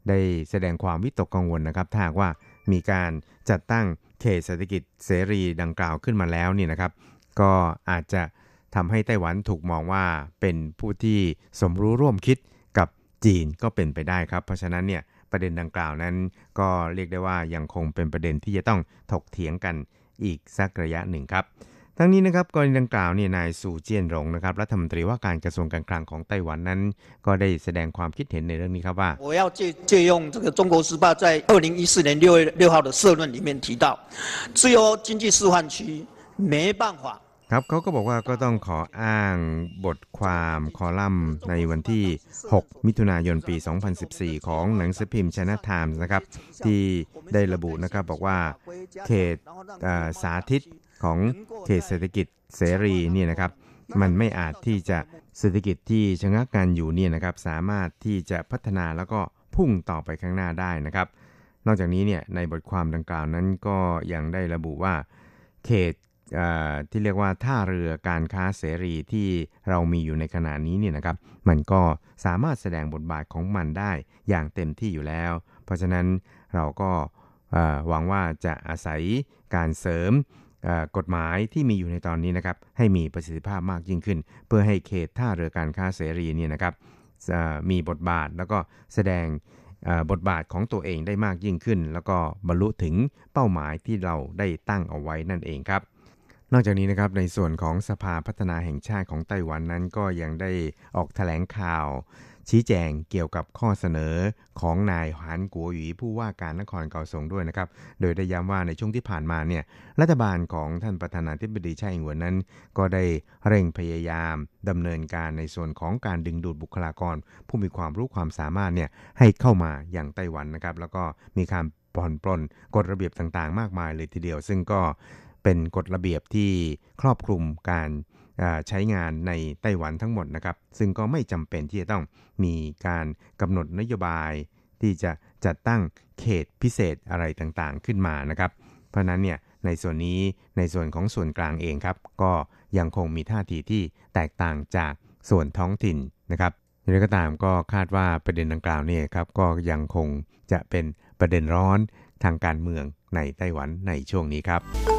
ได้แสดงความวิตกกังวลนะครับถ้าว่ามีการจัดตั้งเขตเศรษฐกิจเสรีดังกล่าวขึ้นมาแล้วนี่นะครับ ก็อาจจะทำให้ไต้หวันถูกมองว่าเป็นผู้ที่สมรู้ร่วมคิดกับจีนก็เป็นไปได้ครับ เพราะฉะนั้นเนี่ยประเด็นดังกล่าวนั้น ก็เรียกได้ว่ายังคงเป็นประเด็นที่จะต้องถกเถียงกันอีกสักระยะหนึ่งครับ ทั้งนี้นะครับกรณีดังกล่าวเนี่ยนายสู่เจียนหลงนะครับรัฐมนตรีว่าการกระทรวงการคลังของไต้หวันนั้น ก็ได้แสดงความคิดเห็นในเรื่องนี้ครับว่า我要借借用这个中国时报在二零一四年六月六号的社论里面提到，自由经济示范区没办法ครับเขาก็บอกว่าก็ต้องขออ้างบทความคอลัมน์ในวันที่ 6 มิถุนายนปี 2014 ของหนังสือพิมพ์ชนะไทม์นะครับ ที่ได้ระบุนะครับบอกว่าเขตสาธิต ของเขตเศรษฐกิจเสรีเนี่ยนะครับมันไม่อาจที่จะเศรษฐกิจที่ชะงักกันอยู่เนี่ยนะครับสามารถที่จะพัฒนาแล้วก็พุ่งต่อไปข้างหน้าได้นะครับ นอกจากนี้เนี่ยในบทความดังกล่าวนั้นก็ยังได้ระบุว่า เขตที่เรียกว่าท่าเรือการค้าเสรีที่เรามีอยู่ในขณะนี้เนี่ยนะครับ มันก็สามารถแสดงบทบาทของมันได้อย่างเต็มที่อยู่แล้ว เพราะฉะนั้นเราก็หวังว่าจะอาศัยการเสริม กฎหมายที่มีอยู่ในตอนนี้นะครับให้มีประสิทธิภาพมากยิ่งขึ้น เพื่อให้เขตท่าเรือการค้าเสรีเนี่ยนะครับมีบทบาทแล้วก็แสดงบทบาทของตัวเองได้มากยิ่งขึ้น แล้วก็บรรลุถึงเป้าหมายที่เราได้ตั้งเอาไว้นั่นเองครับ นอกจากนี้นะครับในส่วนของสภาพัฒนาแห่งชาติของไต้หวันนั้นก็ยังได้ออกแถลงข่าว ชี้แจงเกี่ยวกับข้อเสนอของนายหานกัวหยีผู้ว่าการนครเกาสงด้วยนะครับ โดยได้ย้ำว่าในช่วงที่ผ่านมาเนี่ยรัฐบาลของท่านประธานาธิบดีไช่อิงหวนนั้น ก็ได้เร่งพยายามดำเนินการในส่วนของการดึงดูดบุคลากร ผู้มีความรู้ความสามารถเนี่ยให้เข้ามาอย่างไต้หวันนะครับ แล้วก็มีการผ่อนปลนกฎระเบียบต่างๆ มากมายเลยทีเดียว ซึ่งก็เป็นกฎระเบียบที่ครอบคลุมการ ใช้งานในไต้หวันทั้งหมดนะครับ ซึ่งก็ไม่จำเป็นที่จะต้องมีการกำหนดนโยบายที่จะจัดตั้งเขตพิเศษอะไรต่างๆขึ้นมานะครับ เพราะนั้นเนี่ยในส่วนนี้ในส่วนของส่วนกลางเองครับ ก็ยังคงมีท่าทีที่แตกต่างจากส่วนท้องถิ่นนะครับอย่างไรก็ตามก็คาดว่าประเด็นดังกล่าวนี่ครับก็ยังคงจะเป็นประเด็นร้อนทางการเมืองในไต้หวันในช่วงนี้ครับ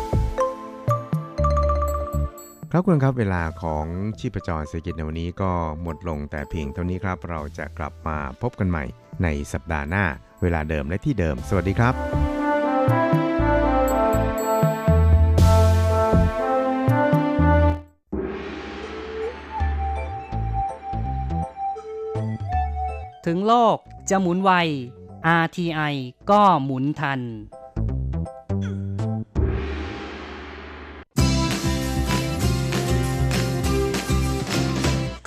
ครับคุณครับเวลาของชีพจรเศรษฐกิจในวันนี้ก็หมดลงแต่เพียงเท่านี้ครับ เราจะกลับมาพบกันใหม่ในสัปดาห์หน้า เวลาเดิมและที่เดิม สวัสดีครับ ถึงโลกจะหมุนไว RTI ก็หมุนทัน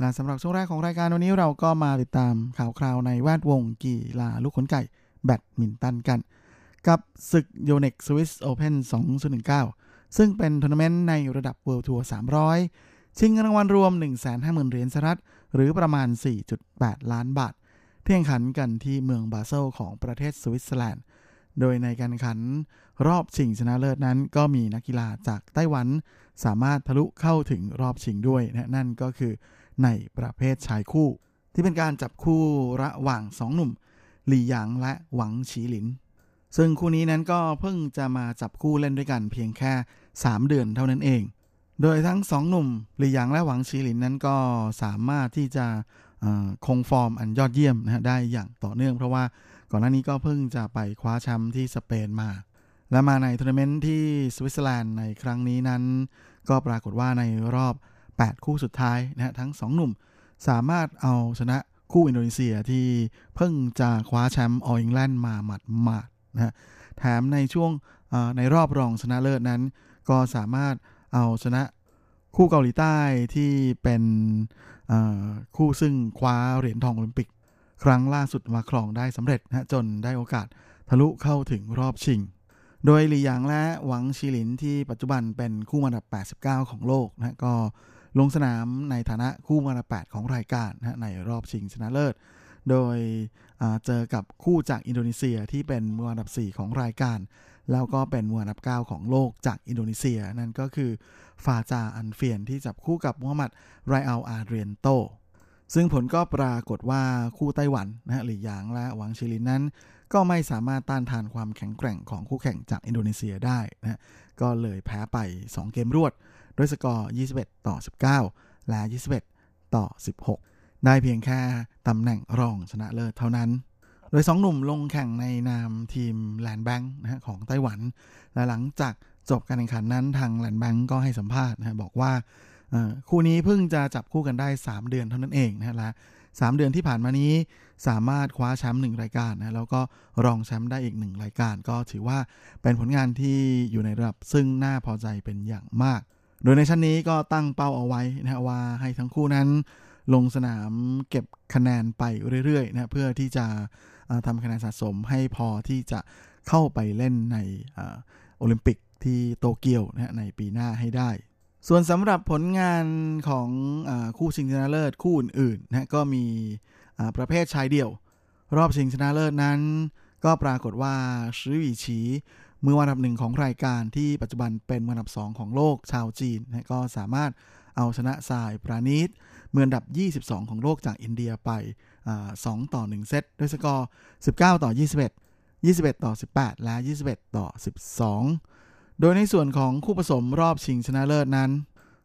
และสำหรับช่วงแรกของรายการวันนี้เราก็มาติดตามข่าวคราวในแวดวงกีฬาลูกขนไก่ แบดมินตันกัน กับศึก Yonex Swiss Open 2019 ซึ่งเป็นทัวร์นาเมนต์ในระดับ World Tour 300 ชิงเงินรางวัลรวม 150,000 เหรียญสหรัฐ หรือประมาณ 4.8 ล้านบาท เที่ยงขันกันที่เมืองบาเซลของประเทศสวิตเซอร์แลนด์ โดยในการขันรอบชิงชนะเลิศนั้น ก็มีนักกีฬาจากไต้หวัน สามารถทะลุเข้าถึงรอบชิงด้วยนะนั่นก็คือ ในประเภทชายคู่ ที่เป็นการจับคู่ระหว่างสองหนุ่ม หลี่หยางและหวังฉีหลิน ซึ่งคู่นี้นั้นก็เพิ่งจะมาจับคู่เล่นด้วยกันเพียงแค่ 3 เดือนเท่านั้นเอง โดยทั้งสองหนุ่มหลี่หยางและหวังฉีหลินนั้นก็สามารถที่จะคงฟอร์มอันยอดเยี่ยมนะได้อย่างต่อเนื่องเพราะว่าก่อนหน้านี้ก็เพิ่งจะไปคว้าแชมป์ที่สเปนมา และมาในทัวร์นาเมนต์ที่สวิตเซอร์แลนด์ในครั้งนี้นั้น ก็ปรากฏว่าในรอบ 8 คู่สุดท้ายนะฮะทั้ง 2 หนุ่มสามารถเอาชนะคู่อินโดนีเซียที่เพิ่งจะคว้าแชมป์ All England มาหมาดๆนะฮะแถมในช่วงในรอบรองชนะเลิศนั้น ก็สามารถเอาชนะคู่เกาหลีใต้ที่เป็นคู่ซึ่งคว้าเหรียญทองโอลิมปิก ครั้งล่าสุดมาครองได้สำเร็จนะจนได้โอกาสทะลุเข้าถึงรอบชิง โดยหลี่หยางและหวังชีหลินที่ปัจจุบันเป็นคู่อันดับ 89 ของโลกนะก็ ลงสนามในฐานะคู่มืออันดับ8ของรายการนะในรอบชิงชนะเลิศ โดยเจอกับคู่จากอินโดนีเซียที่เป็นมืออันดับ 4 ของรายการ แล้วก็เป็นมืออันดับ 9 ของโลกจากอินโดนีเซีย นั่นก็คือฟาจาอันเฟียนที่จับคู่กับมูฮัมหมัดไรอัลอาเรียนโต ซึ่งผลก็ปรากฏว่าคู่ไต้หวันนะหลี่หยางและหวังชิลินนั้น ก็ไม่สามารถต้านทานความแข็งแกร่งของคู่แข่งจากอินโดนีเซียได้นะก็เลยแพ้ไป 2 เกมรวด ด้วยสกอร์ 21 ต่อ 19 และ 21 ต่อ 16 ได้เพียงแค่ตำแหน่งรองชนะเลิศเท่านั้น โดย 2 หนุ่มลงแข่งในนามทีมแลนด์แบงค์นะของไต้หวัน และหลังจากจบการแข่งขันนั้นทางแลนด์แบงค์ก็ให้สัมภาษณ์นะบอกว่าคู่นี้เพิ่งจะจับคู่กันได้ 3 เดือนเท่านั้นเองนะและ3เดือนที่ผ่านมานี้สามารถคว้าแชมป์หนึ่งรายการนะแล้วก็รองแชมป์ได้อีกหนึ่งรายการ ก็ถือว่าเป็นผลงานที่อยู่ในระดับซึ่งน่าพอใจเป็นอย่างมาก โดยในชั้นนี้ก็ตั้งเป้าเอาไว้นะว่าให้ทั้งคู่นั้นลงสนามเก็บคะแนนไปเรื่อยๆนะเพื่อที่จะทำคะแนนสะสมให้พอที่จะเข้าไปเล่นในโอลิมปิกที่โตเกียวนะในปีหน้าให้ได้ ส่วนสำหรับผลงานของอคู่ชิงชนะเลิศคู่อื่นๆนะก็มีประเภทชายเดี่ยว รอบชิงชนะเลิศนั้น ก็ปรากฏว่าชื่อวีฉี มือวันดับหนึ่งของรายการที่ปัจจุบันเป็นมืออันดับ2ของโลกชาวจีนนะก็สามารถเอาชนะไซปราณีตมืออันดับ 22 ของโลกจากอินเดียไปสองต่อ 1 เซตด้วยสกอร์ 19 ต่อ 21 21 ต่อ 18 และ 21 ต่อ 12 โดยในส่วนของคู่ผสมรอบชิงชนะเลิศนั้น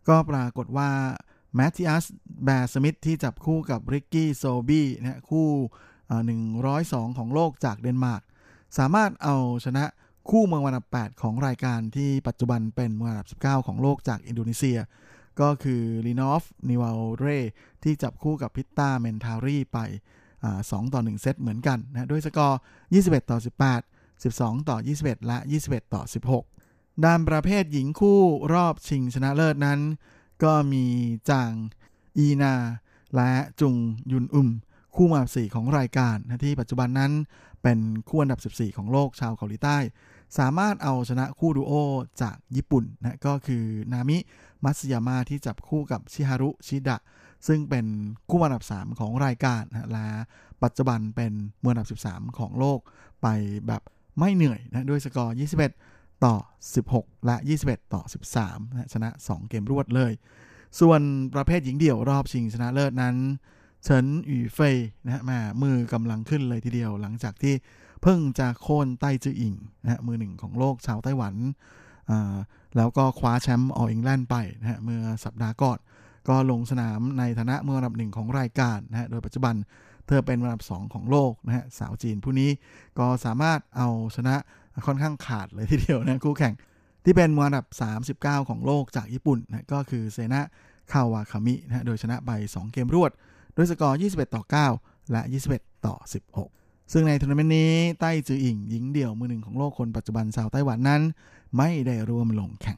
ก็ปรากฏว่าแมทธิอัสแบร์สมิธที่จับคู่กับริกกี้โซบี้นะคู่ 102 ของโลกจากเดนมาร์ก สามารถเอาชนะ คู่เมืองวันดับ 8 ของรายการที่ปัจจุบันเป็นเมืองอันดับ 19 ของโลกจากอินโดนีเซีย ก็คือลีนอฟนิวาเรที่จับคู่กับพิตตาเมนทารีไปสองต่อ 1 เซตเหมือนกันนะด้วยสกอร์ 21 ต่อ 18 12 ต่อ 21 และ 21 ต่อ 16 ด้านประเภทหญิงคู่รอบชิงชนะเลิศนั้น ก็มีจางอีนา และจุงยุนอุม คู่มือสี่ของรายการนะที่ปัจจุบันนั้นเป็นคู่อันดับ 14 ของโลกชาวเกาหลีใต้ สามารถเอาชนะคู่ดูโอจากญี่ปุ่นนะก็คือนามิมัตสึยาม่าที่จับคู่กับชิฮารุชิดะ ซึ่งเป็นคู่อันดับ 3 ของรายการนะและปัจจุบันเป็นมืออันดับ 13 ของโลกไปแบบไม่เหนื่อยนะด้วยสกอร์ 21 ต่อ 16 และ 21 ต่อ 13นะชนะ 2 เกมรวดเลย ส่วนประเภทหญิงเดี่ยวรอบชิงชนะเลิศนั้นเฉินหยู่เฟยนะมามือกำลังขึ้นเลยทีเดียวหลังจากที่ เพิ่งจะโค่นไต้จืออิงนะฮะมือหนึ่งของโลกชาวไต้หวัน แล้วก็คว้าแชมป์ออลอิงแลนด์ไปนะฮะเมื่อสัปดาห์ก่อนก็ลงสนามในฐานะมืออันดับหนึ่งของรายการนะฮะโดยปัจจุบันเธอเป็นอันดับ 2 ของโลกนะฮะสาวจีนผู้นี้ก็สามารถเอาชนะค่อนข้างขาดเลยทีเดียวนะคู่แข่งที่เป็นมืออันดับ 39 ของโลกจากญี่ปุ่นนะก็คือเซนะคาวาคามินะโดยชนะไป 2 เกมรวดโดยสกอร์ 21 ต่อ 9 และ 21 ต่อ 16 ซึ่งในทัวร์นาเมนต์นี้ไต้จืออิงหญิงเดี่ยวมือหนึ่งของโลกคนปัจจุบันชาวไต้หวันนั้น ไม่ได้ร่วมลงแข่ง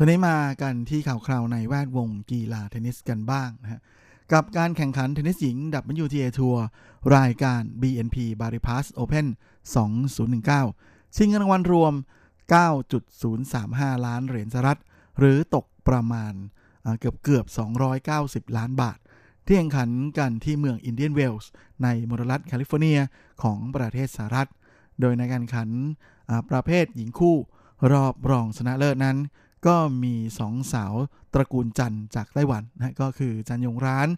ทีนี้มากันที่ข่าวคราวในแวดวงกีฬาเทนนิสกันบ้างนะฮะ กับการแข่งขันเทนนิสหญิง WTA ทัวร์รายการ BNP Paribas Open 2019 ชิงเงินรางวัลรวม 9.035 ล้านเหรียญสหรัฐ หรือตกประมาณเกือบเกือบ 290 ล้านบาท ที่แข่งขันกันที่เมืองอินเดียนเวลส์ ในมรรัฐแคลิฟอร์เนียของประเทศสหรัฐ โดยในการขันประเภทหญิงคู่รอบรองชนะเลิศนั้น ก็มีสองสาวตระกูลจันจากไต้หวันนะก็คือจันยงร้าน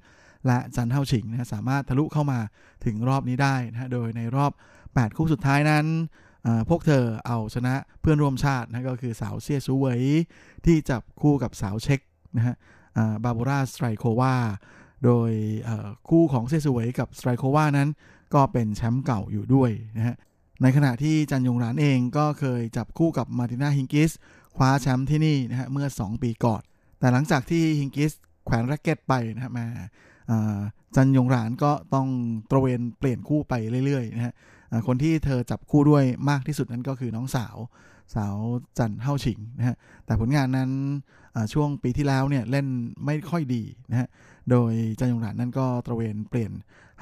และจันเท่าฉิงนะสามารถทะลุเข้ามาถึงรอบนี้ได้นะโดยในรอบ 8 คู่สุดท้ายนั้นพวกเธอเอาชนะเพื่อนร่วมชาตินะก็คือสาวเซียซูเวยที่จับคู่กับสาวเช็กนะฮะบาบูราสไตรโควาโดยคู่ของเซียซูเวยกับสไตรโควานั้น ก็เป็นแชมป์เก่าอยู่ด้วยนะฮะในขณะที่จันยงรานเองก็เคยจับคู่กับมาตินาฮิงกิส คว้าแชมป์ที่นี่นะฮะเมื่อ 2 ปีก่อน แต่หลังจากที่ฮิงกิสแขวนแร็กเก็ตไปนะฮะมาจันยงรานก็ต้องตระเวนเปลี่ยนคู่ไปเรื่อยๆนะฮะคนที่เธอจับคู่ด้วยมากที่สุดนั้นก็คือน้องสาวสาวจันเฮ้าฉิงนะฮะแต่ผลงานนั้นช่วงปีที่แล้วเนี่ยเล่นไม่ค่อยดีนะฮะโดยจันยงรานนั้นก็ตระเวนเปลี่ยน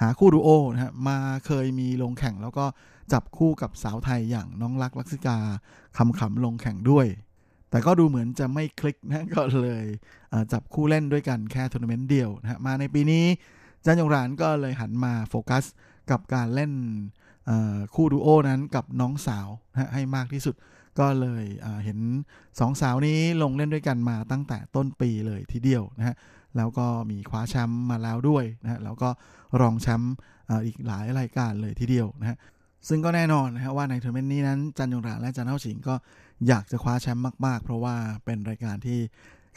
หาคู่ดูโอนะฮะมาเคยมีลงแข่งแล้วก็จับคู่กับสาวไทยอย่างน้องรักลักษิกาคำขำลงแข่งด้วย แต่ก็ดูเหมือนจะไม่คลิกนะก็เลยจับคู่เล่นด้วยกันแค่ทัวร์นาเมนต์เดียวนะมาในปีนี้จันยงรานก็เลยหันมาโฟกัสกับการเล่นคู่ดูโอนั้นกับน้องสาวนะให้มากที่สุดก็เลยเห็นสองสาวนี้ลงเล่นด้วยกันมาตั้งแต่ต้นปีเลยทีเดียวนะฮะแล้วก็มีคว้าแชมป์มาแล้วด้วยนะฮะแล้วก็รองแชมป์อีกหลายรายการเลยทีเดียวนะฮะซึ่งก็แน่นอนนะฮะว่าในทัวร์นาเมนต์นี้นั้นจันยงรานและจันเท่าฉิงก็ อยากจะคว้าแชมป์มากๆ เพราะว่าเป็นรายการที่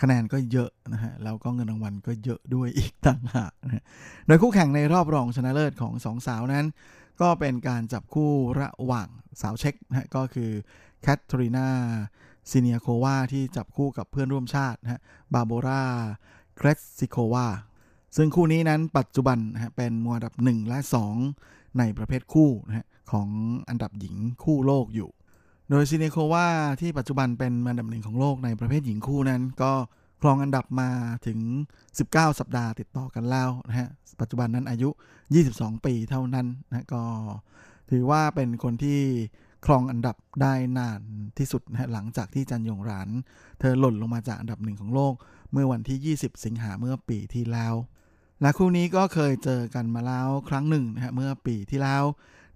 คะแนนก็เยอะนะฮะแล้วก็เงินรางวัลก็เยอะด้วยอีกต่างหากนะโดยคู่แข่งในรอบรองชนะเลิศของสองสาวนั้น ก็เป็นการจับคู่ระหว่างสาวเช็กนะก็คือแคทเธอรีนาซิเนียโควาที่จับคู่กับเพื่อนร่วมชาตินะฮะบาโบราเกรซิโควาซึ่งคู่นี้นั้นปัจจุบันนะฮะเป็นมวยอันดับ 1 และ 2 ในประเภทคู่นะฮะของอันดับหญิงคู่โลกอยู่ โดยซิเนโควาที่ปัจจุบันเป็นอันดับหนึ่งของโลกในประเภทหญิงคู่นั้น ก็ครองอันดับมาถึง 19 สัปดาห์ติดต่อกันแล้วนะฮะ ปัจจุบันนั้นอายุ 22 ปีเท่านั้นนะก็ถือว่าเป็นคนที่ครองอันดับได้นานที่สุดนะหลังจากที่จันยงราน เธอหล่นลงมาจากอันดับหนึ่งของโลก เมื่อวันที่ 20 สิงหาเมื่อปีที่แล้ว และคู่นี้ก็เคยเจอกันมาแล้วครั้งหนึ่งนะฮะเมื่อปีที่แล้ว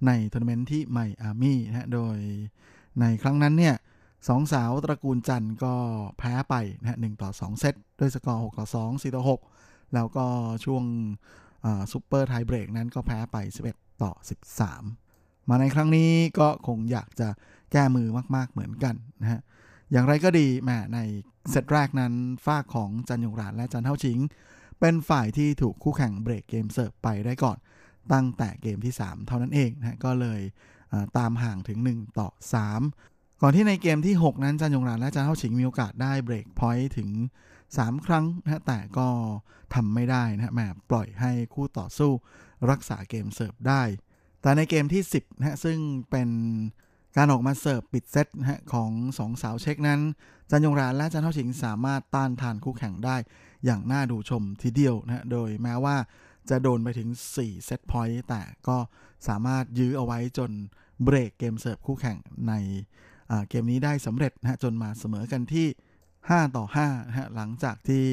ในทัวร์นาเมนต์ที่ไมอามี่นะฮะโดย ในครั้งนั้นเนี่ยสองสาวตระกูลจันก็แพ้ไปนะฮะหต่อ 2 เซตด้วยสกอร์ 6 ต่อ 2 4 ต่อ 6 แล้วก็ช่วงซูเปอร์ไทเบรกนั้นก็แพ้ไป 11 ต่อ 13 มาในครั้งนี้ก็คงอยากจะแก้มือมากๆเหมือนกันนะฮะอย่างไรก็ดีแม้ในเซตแรกนั้นฝั่งของจันยงรานและจันเท่าชิง เป็นฝ่ายที่ถูกคู่แข่งเบรกเกมเสิร์ฟไปได้ก่อนตั้งแต่เกมที่ 3 เท่านั้นเองนะก็เลย ตามห่างถึง 1 ต่อ 3 ก่อนที่ในเกมที่ 6 นั้นจันยงรานและจันเท่าชิงมีโอกาสได้เบรกพอยต์ถึง 3 ครั้งนะแต่ก็ทำไม่ได้นะแมปล่อยให้คู่ต่อสู้รักษาเกมเสิร์ฟได้ แต่ในเกมที่ 10นะซึ่งเป็นการออกมาเสิร์ฟปิดเซตนะฮะของสองสาวเช็คนั้น จันยงรานและจันเท่าชิงสามารถต้านทานคู่แข่งได้อย่างน่าดูชมทีเดียวนะฮะโดยแม้ว่าจะโดนไปถึง 4 เซตพอยต์แต่ก็สามารถยื้อเอาไว้จน เบรกเกมเสิร์ฟคู่แข่งในเกมนี้ได้สำเร็จนะฮะจนมาเสมอกันที่ 5 ต่อ5นะฮะหลังจากที่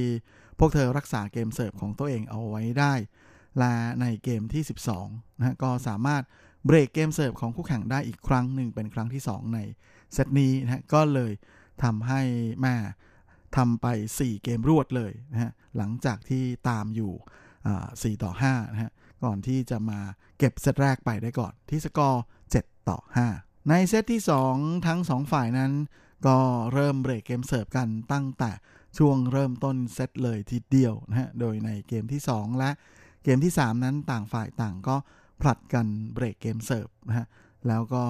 พวกเธอรักษาเกมเสิร์ฟของตัวเองเอาไว้ได้และในเกมที่ 12นะฮะก็สามารถเบรกเกมเสิร์ฟของคู่แข่งได้อีกครั้งหนึ่งเป็นครั้งที่ 2 ในเซตนี้นะฮะก็เลยทำให้แม่ทำไป 4 เกมรวดเลยนะฮะหลังจากที่ตามอยู่4ต่อ5นะฮะก่อนที่จะมาเก็บเซตแรกไปได้ก่อนที่สกอร์ ต่อ 5 ในเซตที่ 2 ทั้ง 2 ฝ่ายนั้น ก็เริ่มเบรกเกมเสิร์ฟกันตั้งแต่ช่วงเริ่มต้นเซตเลยทีเดียวนะฮะ โดยในเกมที่ 2 และเกมที่ 3 นั้นต่างฝ่ายต่างก็ผลัดกันเบรกเกมเสิร์ฟนะฮะ แล้วก็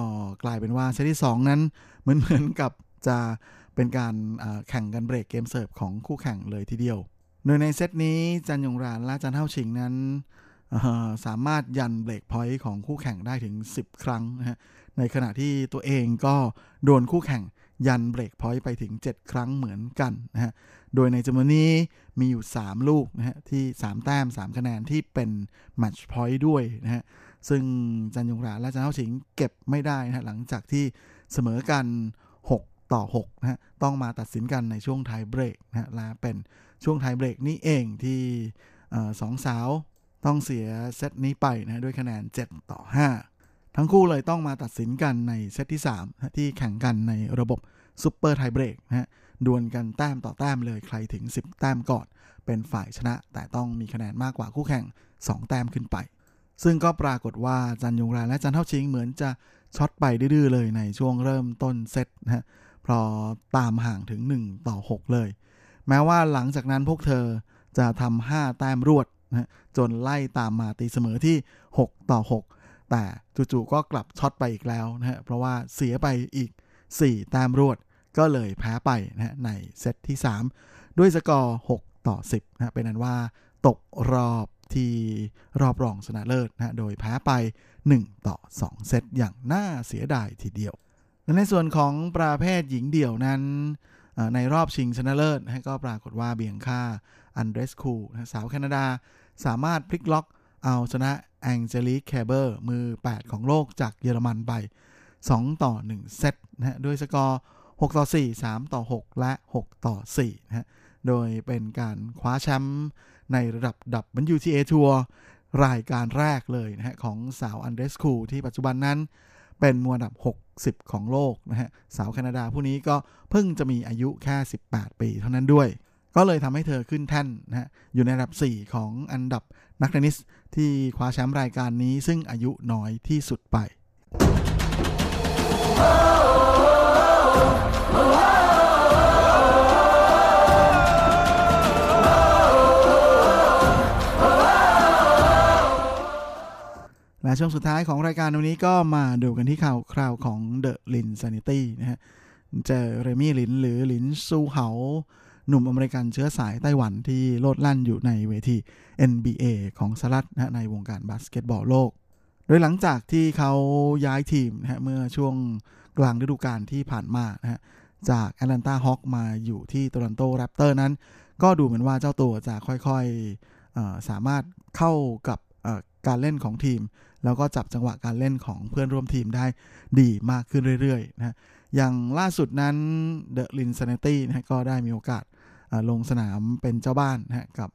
กลายเป็นว่าเซตที่ 2 นั้นเหมือนเหมือนกับจะเป็นการแข่งกันเบรกเกมเสิร์ฟของคู่แข่งเลยทีเดียว โดยในเซตนี้จันยงรานและจันเท่าชิงนั้น สามารถยันเบรกพอยต์ของคู่แข่งได้ถึง 10 ครั้งนะฮะในขณะที่ตัวเองก็โดนคู่แข่งยันเบรกพอยต์ไปถึง 7 ครั้งเหมือนกันนะฮะโดยในจำนวนนี้มีอยู่ 3 ลูกนะฮะที่ 3 แต้ม 3 คะแนนที่เป็นแมตช์พอยต์ด้วยนะฮะซึ่งจันยงรานและจันเท่าชิงเก็บไม่ได้นะหลังจากที่เสมอกัน 6 ต่อ6นะฮะต้องมาตัดสินกันในช่วงไทเบรกนะฮะและเป็นช่วงไทยเบรกนี้เองที่สองสาว ต้องเสียเซตนี้ไปนะด้วยคะแนน 7 ต่อ 5 ทั้งคู่เลยต้องมาตัดสินกันในเซตที่3นะที่แข่งกันในระบบซูเปอร์ไทยเบรกนะฮะดวลกันแต้มต่อแต้มเลยใครถึง 10 แต้มก่อน เป็นฝ่ายชนะ แต่ต้องมีคะแนนมากกว่าคู่แข่ง 2 แต้มขึ้นไป ซึ่งก็ปรากฏว่าจันยงรานและจันเท่าชิงเหมือนจะช็อตไปดื้อเลยในช่วงเริ่มต้นเซตนะฮะพอตามห่างถึง 1 ต่อ 6 เลย แม้ว่าหลังจากนั้นพวกเธอจะทำ5แต้มรวด นะจนไล่ตามมาตีเสมอที่ 6 ต่อ 6 แต่จู่ๆก็กลับช็อตไปอีกแล้วนะฮะเพราะว่าเสียไปอีก 4 แต้มรวด ก็เลยแพ้ไปนะฮะในเซตที่ 3 ด้วยสกอร์ 6 ต่อ 10นะเป็นนั้นว่าตกรอบที่รอบรองชนะเลิศนะโดยแพ้ไป 1 ต่อ 2 เซตอย่างน่าเสียดายทีเดียว ในส่วนของประเภทหญิงเดี่ยวนั้นในรอบชิงชนะเลิศนะก็ปรากฏว่าเบียงค่าอันเดรสคูนะสาวแคนาดา สามารถพลิกล็อกเอาชนะแองเจลิกแคเบอร์มือ 8 ของโลกจากเยอรมันไป 2 ต่อ 1 เซตนะด้วยสกอร์ 6 ต่อ 4 3 ต่อ 6 และ 6 ต่อ4นะโดยเป็นการคว้าแชมป์ในระดับดับ WTA ทัวร์รายการแรกเลยนะฮะของสาวอันเดรสคูที่ปัจจุบันนั้นเป็นมวลดับ 60 ของโลกนะฮะสาวแคนาดาผู้นี้ก็เพิ่งจะมีอายุแค่ 18 ปีเท่านั้นด้วย ก็เลยทำให้เธอขึ้นแท่นนะฮะอยู่ในระดับ 4 ของอันดับนักเทนนิสที่คว้าแชมป์รายการนี้ซึ่งอายุน้อยที่สุดไป และช่วงสุดท้ายของรายการวันนี้ก็มาดูกันที่ข่าวคราวของเดอะลินซานิตี้นะฮะเจเรมี่ลินหรือลินซูเหา หนุ่มอเมริกันเชื้อสายไต้หวันที่โลดแล่นอยู่ในเวที NBA ของสหรัฐนะในวงการบาสเกตบอลโลก โดยหลังจากที่เขาย้ายทีมนะฮะเมื่อช่วงกลางฤดูกาลที่ผ่านมานะฮะจากแอตแลนตาฮอคมาอยู่ที่โตรอนโตแรปเตอร์นั้น ก็ดูเหมือนว่าเจ้าตัวจะค่อยๆสามารถเข้ากับการเล่นของทีม แล้วก็จับจังหวะการเล่นของเพื่อนร่วมทีมได้ดีมากขึ้นเรื่อยๆนะ อย่างล่าสุดนั้นเดอะลินซานิตี้นะก็ได้มีโอกาสลงสนามเป็นเจ้าบ้านนะกับ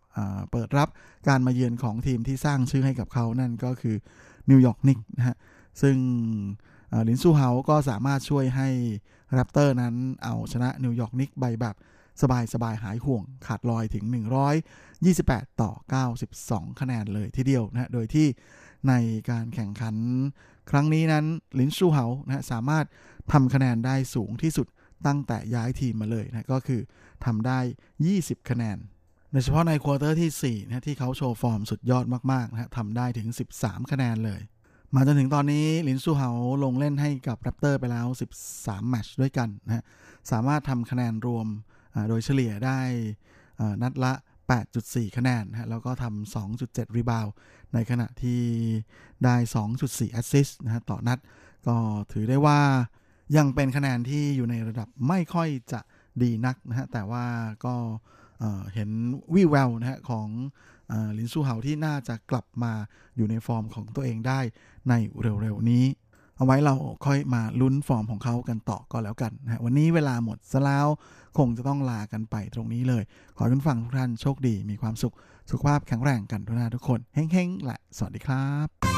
เปิดรับการมาเยือนของทีมที่สร้างชื่อให้กับเขานั่นก็คือนิวยอร์กนิกนะฮะซึ่งลินซูเฮาก็สามารถช่วยให้แรปเตอร์นั้นเอาชนะนิวยอร์กนิกไปแบบสบายๆหายห่วงขาดลอยถึง 128 ต่อ 92 คะแนนเลยทีเดียวนะโดยที่ในการแข่งขันครั้งนี้นั้นลินซูเฮานะสามารถ ทำคะแนนได้สูงที่สุดตั้งแต่ย้ายทีมมาเลยนะก็คือทำได้ 20 คะแนนโดยเฉพาะในควอเตอร์ที่4นะที่เขาโชว์ฟอร์มสุดยอดมากๆนะทำได้ถึง 13 คะแนนเลย มาจนถึงตอนนี้ลินซูเฮาลงเล่นให้กับแรปเตอร์ไปแล้ว 13 แมตช์ด้วยกันนะสามารถทำคะแนนรวมโดยเฉลี่ยได้นัดละ 8.4 คะแนนนะแล้วก็ทำ 2.7 rebound ในขณะที่ได้ 2.4 assist นะฮะต่อนัด ก็ถือได้ว่า ยังเป็นคะแนนที่อยู่ในระดับไม่ค่อยจะดีนักนะฮะ แต่ว่าก็เห็นวิวแววนะฮะของลินซูเฮาที่น่าจะกลับมาอยู่ในฟอร์มของตัวเองได้ในเร็วๆนี้ เอาไว้เราค่อยมาลุ้นฟอร์มของเขากันต่อก็แล้วกันนะวันนี้เวลาหมดซะแล้วคงจะต้องลากันไปตรงนี้เลย ขอให้คุณฟังทุกท่านโชคดีมีความสุข สุขภาพแข็งแรงกันทุกท่านทุกคนเฮ้งๆแหละ สวัสดีครับ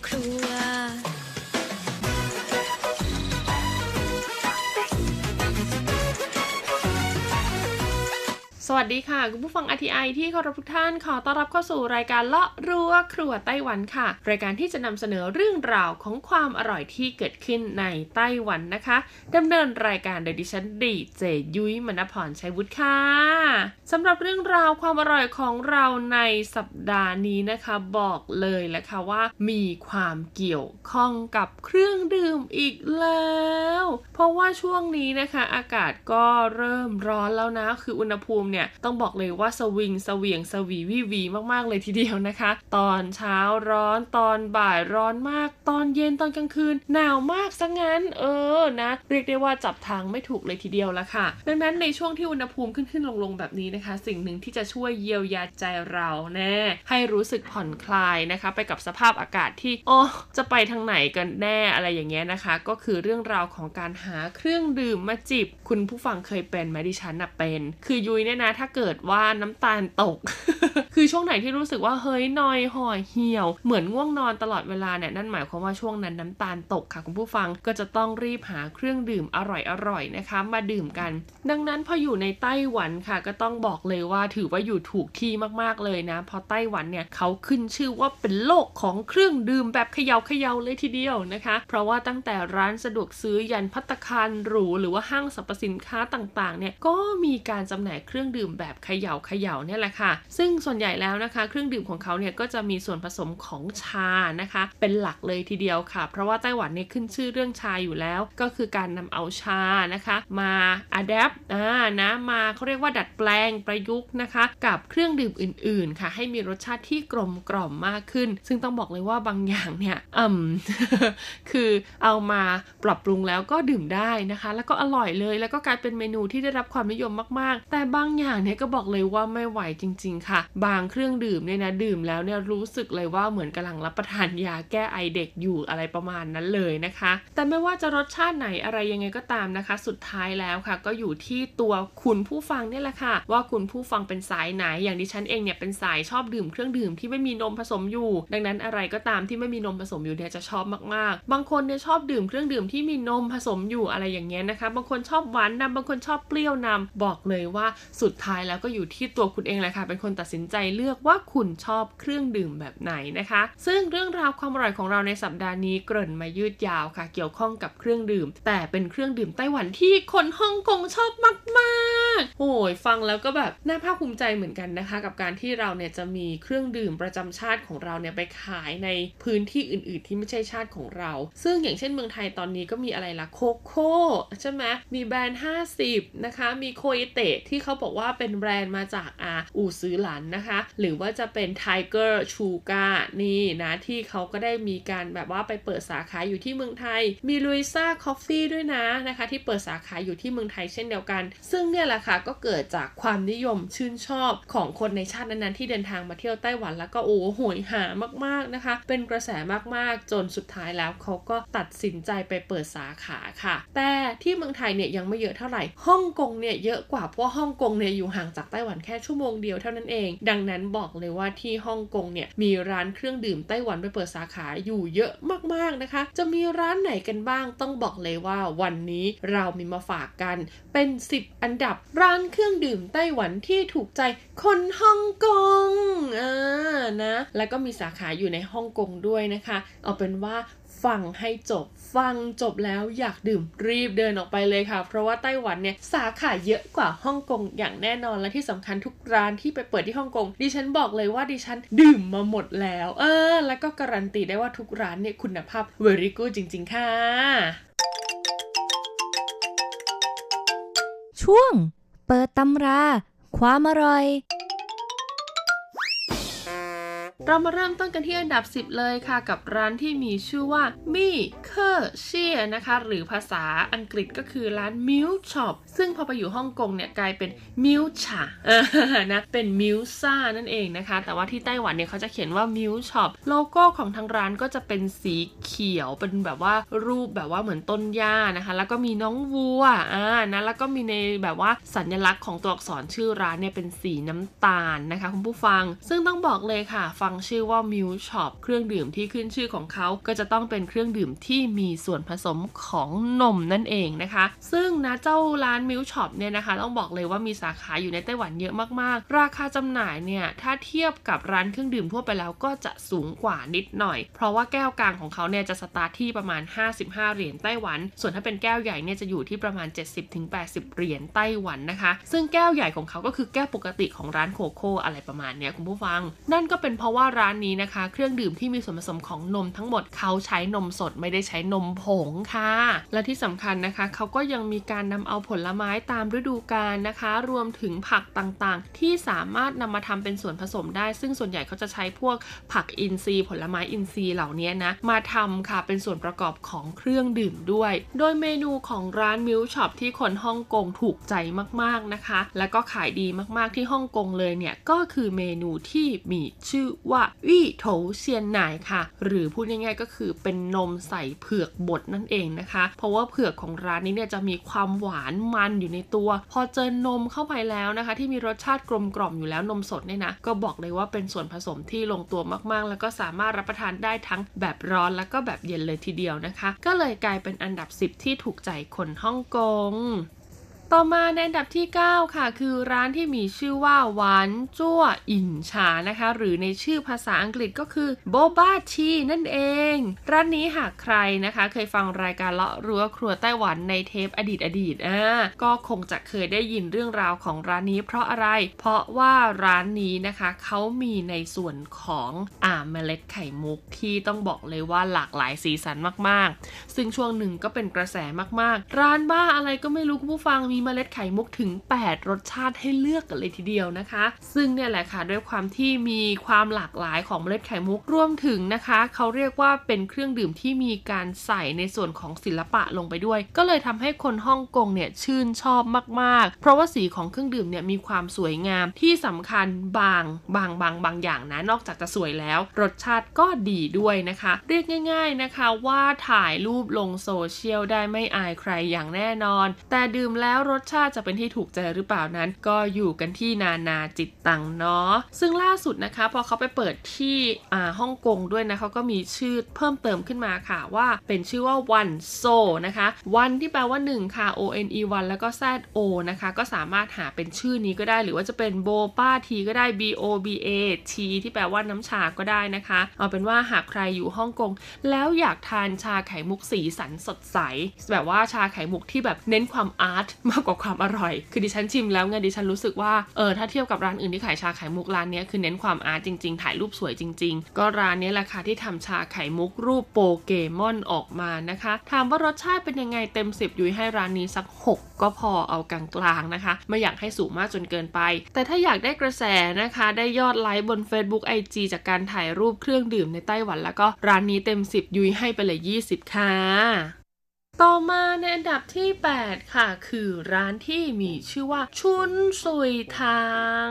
ใวสวัสดีค่ะ คุณผู้ฟัง RTI ที่เคารพทุกท่านขอต้อนรับเข้าสู่รายการเลาะรั้วครัวไต้หวันค่ะ รายการที่จะนำเสนอเรื่องราวของความอร่อยที่เกิดขึ้นในไต้หวันนะคะดำเนินรายการโดยดิฉันดีเจยุ้ยมณพรชัยวุฒิค่ะสำหรับเรื่องราวความอร่อยของเราในสัปดาห์นี้นะคะ บอกเลยแหละค่ะว่า มีความเกี่ยวข้องกับเครื่องดื่มอีกแล้ว เพราะว่าช่วงนี้นะคะ อากาศก็เริ่มร้อนแล้วนะคืออุณหภูมิเนี่ยต้องบอกเลยว่าสวิงสเวียงสวีวีวีมากๆเลยทีเดียวนะคะ ตอนเช้าร้อนตอนบ่ายร้อนมาก ตอนเย็นตอนกลางคืน หนาวมากซะงั้น เออนะ เรียกได้ว่าจับทางไม่ถูกเลยทีเดียวละค่ะ ดังนั้นในช่วงที่อุณหภูมิขึ้นขึ้นลงลงแบบนี้นะคะ สิ่งหนึ่งที่จะช่วยเยียวยาใจเราแน่ให้รู้สึกผ่อนคลายนะคะ ไปกับสภาพอากาศที่อ๋อจะไปทางไหนกันแน่อะไรอย่างเงี้ยนะคะ ก็คือเรื่องราวของการหาเครื่องดื่มมาจิบ คุณผู้ฟังเคยเป็นไหมดิฉันน่ะเป็น คือยุ้ยเนี่ยนะถ้าเกิดว่าน้ำตาลตก คือช่วงไหนที่รู้สึกว่าเฮ้ยนอยห่อเหี่ยว เหมือนง่วงนอนตลอดเวลาเนี่ยนั่นหมายความว่าช่วงนั้นน้ำตาลตกค่ะคุณผู้ฟังก็จะต้องรีบหาเครื่องดื่มอร่อยๆนะคะ มาดื่มกัน ดังนั้นพออยู่ในไต้หวันค่ะ ก็ต้องบอกเลยว่าถือว่าอยู่ถูกที่มากๆเลยนะเพราะไต้หวันเนี่ยเขาขึ้นชื่อว่าเป็นโลกของเครื่องดื่มแบบเขย่าเขย่าเลยทีเดียวนะคะ เพราะว่าตั้งแต่ร้านสะดวกซื้อยันพัตคารหรูหรือว่าห้างสรรพสินค้าต่างๆเนี่ยก็มีการจำหน่ายเครื่องดื่มแบบเขย่าเขย่าเนี่ยแหละค่ะ ซึ่งส่วนใหญ่แล้วนะคะ เครื่องดื่มของเขาเนี่ยก็จะมีส่วนผสมของชานะคะ เป็นหลักเลยทีเดียวค่ะ เพราะว่าไต้หวันเนี่ยขึ้นชื่อเรื่องชาอยู่แล้ว ก็คือการนำเอาชานะคะ มาอัดแอปอ่านะมาเขาเรียกว่าดัดแปลงประยุกต์นะคะ กับเครื่องดื่มอื่น ๆ ค่ะ ให้มีรสชาติที่กลมกล่อมมากขึ้น ซึ่งต้องบอกเลยว่าบางอย่างเนี่ยอืมคือเอามาปรับปรุงแล้วก็ดื่มได้นะคะ แล้วก็อร่อยเลย แล้วก็กลายเป็นเมนูที่ได้รับความนิยมมาก ๆ แต่บางอย่างเนี่ยก็บอกเลยว่าไม่ไหวจริง ๆ ค่ะ บางเครื่องดื่มเนี่ยนะดื่มแล้วเนี่ยรู้สึกเลยว่าเหมือนกำลังรับประทานยาแก้ไอเด็กอยู่อะไรประมาณนั้นเลยนะคะ แต่ไม่ว่าจะรสชาติไหนอะไรยังไงก็ตามนะคะ สุดท้ายแล้วค่ะ ก็อยู่ที่ตัวคุณผู้ฟังเนี่ยแหละค่ะ ว่าคุณผู้ฟังเป็นสายไหน อย่างดิฉันเองเนี่ยเป็นสายชอบดื่มเครื่องดื่มที่ไม่มีนมผสมอยู่ ดังนั้นอะไรก็ตามที่ไม่มีนมผสมอยู่เนี่ยจะชอบมากๆ บางคนเนี่ยชอบดื่มเครื่องดื่มที่มีนมผสมอยู่อะไรอย่างเงี้ยนะคะ บางคนชอบหวานนำบางคนชอบเปรี้ยวนำบอกเลยว่าสุดท้ายแล้วก็อยู่ที่ตัวคุณเองแหละค่ะเป็นคนตัดสินใจเลือกว่าคุณชอบเครื่องดื่มแบบไหนนะคะ ซึ่งเรื่องราวความอร่อยของเราในสัปดาห์นี้เกริ่นมายืดยาวค่ะ เกี่ยวข้องกับเครื่องดื่ม แต่เป็นเครื่องดื่มไต้หวันที่คนฮ่องกงชอบมากากโอ้ยฟังแล้วก็แบบน่าภาคภูมิใจเหมือนกันนะคะ กับการที่เราเนี่ยจะมีเครื่องดื่มประจำชาติของเราเนี่ยไปขายในพื้นที่อื่น ๆ ที่ไม่ใช่ชาติของเรา ซึ่งอย่างเช่นเมืองไทยตอนนี้ก็มีอะไรล่ะโคโค่ใช่ไหมมีแบรนด์ 50 นะคะ มีโคเอเตะที่เขาบอกว่าเป็นแบรนด์มาจากอาอู่ซื้อหลันนะคะ หรือว่าจะเป็น Tiger c h u g a นี่นะที่เขาก็ได้มีการแบบว่าไปเปิดสาขาอยู่ที่เมืองไทย มีลุยซ่าคอฟฟี่ด้วยนะนะคะ ที่เปิดสาขาอยู่ที่เมืองไทยเช่นเดียวกัน ซึ่งเนี่ยแหละค่ะก็เกิดจากความนิยมชื่นชอบของคนในชาตินั้นๆที่เดินทางมาเที่ยวไต้หวันแล้วก็โอ้โหยหามากๆนะคะ เป็นกระแสมากๆ จนสุดท้ายแล้วเขาก็ตัดสินใจไปเปิดสาขาค่ะ แต่ที่เมืองไทยเนี่ยยังไม่เยอะเท่าไหร่ฮ่องกงเนี่ยเยอะกว่าเพราะฮ่องกงเนี่ยอยู่ห่างจากไต้หวันแค่ชั่วโมงเดียวเท่านั้นเอง ดังนั้นบอกเลยว่าที่ฮ่องกงเนี่ยมีร้านเครื่องดื่มไต้หวันไปเปิดสาขาอยู่เยอะมากๆนะคะ จะมีร้านไหนกันบ้างต้องบอกเลยว่าวันนี้เรามีมาฝากกัน เป็น 10 อันดับร้านเครื่องดื่มไต้หวันที่ถูกใจคนฮ่องกงอ่านะ แล้วก็มีสาขาอยู่ในฮ่องกงด้วยนะคะ เอาเป็นว่า ฟังให้จบ ฟังจบแล้วอยากดื่มรีบเดินออกไปเลยค่ะ เพราะว่าไต้หวันเนี่ยสาขาเยอะกว่าฮ่องกงอย่างแน่นอนและที่สำคัญทุกร้านที่ไปเปิดที่ฮ่องกงดิฉันบอกเลยว่าดิฉันดื่มมาหมดแล้ว เออ แล้วก็การันตีได้ว่าทุกร้านเนี่ยคุณภาพ very good จริง ๆ ค่ะ ช่วง เปิดตำรา ความอร่อย เรามาเริ่มต้นกันที่อันดับ 10 เลยค่ะ กับร้านที่มีชื่อว่ามี่เค่อเซี่ยนะคะ หรือภาษาอังกฤษก็คือร้าน Milkshop ซึ่งพอไปอยู่ฮ่องกงเนี่ยกลายเป็น Milkshaนะเป็น Milksha นั่นเองนะคะ แต่ว่าที่ไต้หวันเนี่ยเขาจะเขียนว่า Milkshop โลโก้ของทางร้านก็จะเป็นสีเขียวเป็นแบบว่ารูปแบบว่าเหมือนต้นหญ้านะคะ แล้วก็มีน้องวัวอ่านะแล้วก็มีในแบบว่าสัญลักษณ์ของตัวอักษรชื่อร้านเนี่ยเป็นสีน้ำตาลนะคะคุณผู้ฟัง ซึ่งต้องบอกเลยค่ะฟังชื่อว่า Milkshop เครื่องดื่มที่ขึ้นชื่อของเขาก็จะต้องเป็นเครื่องดื่มที่มีส่วนผสมของนมนั่นเองนะคะ ซึ่งนะเจ้าร้าน Milkshop เนี่ยนะคะ ต้องบอกเลยว่ามีสาขาอยู่ในไต้หวันเยอะมากๆ ราคาจำหน่ายเนี่ย ถ้าเทียบกับร้านเครื่องดื่มทั่วไปแล้วก็จะสูงกว่านิดหน่อย เพราะว่าแก้วกลางของเขาเนี่ยจะสตาร์ทที่ประมาณ 55 เหรียญไต้หวัน ส่วนถ้าเป็นแก้วใหญ่เนี่ยจะอยู่ที่ประมาณ 70-80 เหรียญไต้หวันนะคะ ซึ่งแก้วใหญ่ของเขาก็คือแก้วปกติของร้าน CoCo อะไรประมาณเนี้ยคุณผู้ฟัง นั่นก็เป็นเพราะว่าร้านนี้นะคะ เครื่องดื่มที่มีส่วนผสมของนมทั้งหมดเขาใช้นมสดไม่ได้ใช้นมผงค่ะ และที่สำคัญนะคะเขาก็ยังมีการนำเอาผลไม้ตามฤดูกาลนะคะ รวมถึงผักต่างๆ ที่สามารถนำมาทำเป็นส่วนผสมได้ ซึ่งส่วนใหญ่เขาจะใช้พวกผักอินทรีย์ ผลไม้อินทรีย์เหล่านี้นะมาทำค่ะเป็นส่วนประกอบของเครื่องดื่มด้วย โดยเมนูของร้าน Milkshop ที่คนฮ่องกงถูกใจมากๆนะคะ แล้วก็ขายดีมากๆที่ฮ่องกงเลยเนี่ยก็คือเมนูที่มีชื่อว่า芋頭เซียนหนายค่ะ หรือพูดง่ายๆก็คือเป็นนมใส่เผือกบดนั่นเองนะคะ เพราะว่าเผือกของร้านนี้เนี่ยจะมีความหวานมันอยู่ในตัว พอเจอนมเข้าไปแล้วนะคะ ที่มีรสชาติกลมกล่อมอยู่แล้วนมสดเนี่ยนะก็บอกเลยว่าเป็นส่วนผสมที่ลงตัวมากๆ แล้วก็สามารถรับประทานได้ทั้งแบบร้อนแล้วก็แบบเย็นเลยทีเดียวนะคะ ก็เลยกลายเป็นอันดับ 10 ที่ถูกใจคนฮ่องกง ต่อมาในอันดับที่ 9 ค่ะ คือร้านที่มีชื่อว่าหวานจั่วอินชานะคะ หรือในชื่อภาษาอังกฤษก็คือโบบาชีนั่นเอง ร้านนี้หากใครนะคะ เคยฟังรายการเลาะรั้วครัวไต้หวันในเทปอดีตอดีตอ่าก็คงจะเคยได้ยินเรื่องราวของร้านนี้ เพราะอะไร เพราะว่าร้านนี้นะคะเขามีในส่วนของอ่าเมล็ดไข่มุกที่ต้องบอกเลยว่าหลากหลายสีสันมากๆ ซึ่งช่วงหนึ่งก็เป็นกระแสมากๆ ร้านบ้าอะไรก็ไม่รู้คุณผู้ฟังมีเมล็ดไข่มุกถึง 8 รสชาติให้เลือกกันเลยทีเดียวนะคะ ซึ่งเนี่ยแหละค่ะด้วยความที่มีความหลากหลายของเมล็ดไข่มุกรวมถึงนะคะเขาเรียกว่าเป็นเครื่องดื่มที่มีการใส่ในส่วนของศิลปะลงไปด้วย ก็เลยทำให้คนฮ่องกงเนี่ยชื่นชอบมากๆ เพราะว่าสีของเครื่องดื่มเนี่ยมีความสวยงามที่สำคัญบางบางบางบางอย่างนะนอกจากจะสวยแล้ว รสชาติก็ดีด้วยนะคะ เรียกง่าย ๆนะคะว่าถ่ายรูปลงโซเชียลได้ไม่อายใครอย่างแน่นอน แต่ดื่มแล้วรสชาติจะเป็นที่ถูกใจหรือเปล่านั้น ก็อยู่กันที่นานาจิตตังเนาะซึ่งล่าสุดนะคะ พอเขาไปเปิดที่อ่าฮ่องกงด้วยนะเขาก็มีชื่อเพิ่มเติมขึ้นมาค่ะว่าเป็นชื่อว่า one so นะคะ วันที่แปลว่า 1 ค่ะ o n e 1แล้วก็ z o นะคะ ก็สามารถหาเป็นชื่อนี้ก็ได้ หรือว่าจะเป็นโบป้าทีก็ได้ b o b a t ที่แปลว่าน้ำชาก็ได้นะคะ เอาเป็นว่าหากใครอยู่ฮ่องกง แล้วอยากทานชาไข่มุกสีสันสดใส แบบว่าชาไข่มุกที่แบบเน้นความอาร์ตกับความอร่อย คือดิฉันชิมแล้วไงดิฉันรู้สึกว่าเออถ้าเทียบกับร้านอื่นที่ขายชาไข่มุกร้านนี้คือเน้นความอาร์ตจริง ๆ ถ่ายรูปสวยจริง ๆ ก็ร้านนี้แหละค่ะที่ทำชาไข่มุกรูปโปเกมอนออกมานะคะถามว่ารสชาติเป็นยังไงเต็ม 10 ยุ้ยให้ร้านนี้สัก 6 ก็พอเอากลางๆนะคะ ไม่อยากให้สูงมากจนเกินไป แต่ถ้าอยากได้กระแสนะคะ ได้ยอดไลค์บน Facebook IG จากการถ่ายรูปเครื่องดื่มในไต้หวัน แล้วก็ร้านนี้เต็ม 10 ยุ้ยให้ไปเลย 20 ค่ะ ต่อมาในอันดับที่ 8 ค่ะ คือร้านที่มีชื่อว่าชุนซุยถัง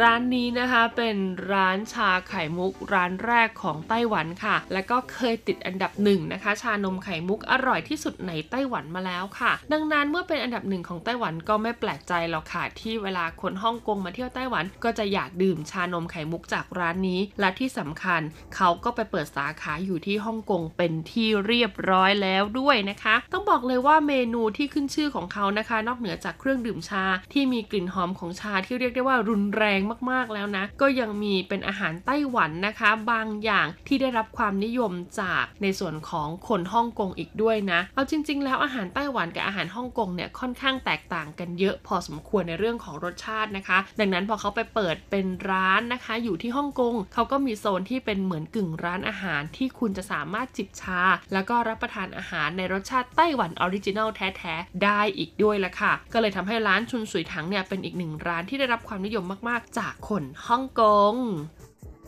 ร้านนี้นะคะเป็นร้านชาไข่มุกร้านแรกของไต้หวันค่ะ แล้วก็เคยติดอันดับหนึ่งนะคะ ชานมไข่มุกอร่อยที่สุดในไต้หวันมาแล้วค่ะ ดังนั้นเมื่อเป็นอันดับหนึ่งของไต้หวันก็ไม่แปลกใจหรอกค่ะที่เวลาคนฮ่องกงมาเที่ยวไต้หวัน ก็จะอยากดื่มชานมไข่มุกจากร้านนี้ และที่สำคัญเขาก็ไปเปิดสาขาอยู่ที่ฮ่องกงเป็นที่เรียบร้อยแล้วด้วยนะคะต้องบอกเลยว่าเมนูที่ขึ้นชื่อของเขานะคะ นอกเหนือจากเครื่องดื่มชาที่มีกลิ่นหอมของชาที่เรียกได้ว่ารุนแรงมากๆแล้วนะ ก็ยังมีเป็นอาหารไต้หวันนะคะ บางอย่างที่ได้รับความนิยมจากในส่วนของคนฮ่องกงอีกด้วยนะ เอาจริง ๆ แล้วอาหารไต้หวันกับอาหารฮ่องกงเนี่ยค่อนข้างแตกต่างกันเยอะพอสมควรในเรื่องของรสชาตินะคะ ดังนั้นพอเขาไปเปิดเป็นร้านนะคะ อยู่ที่ฮ่องกงเขาก็มีโซนที่เป็นเหมือนกึ่งร้านอาหารที่คุณจะสามารถจิบชา แล้วก็รับประทานอาหารในรสชาติไต้หวันออริจินัลแท้ๆ ได้อีกด้วยละค่ะ ก็เลยทำให้ร้านชุนสุยถังเนี่ยเป็นอีกหนึ่งร้านที่ได้รับความนิยมมากๆ จากคนฮ่องกง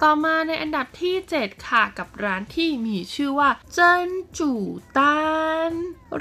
ต่อมาในอันดับที่ 7 ค่ะ กับร้านที่มีชื่อว่า เจิ้นจู่ตาน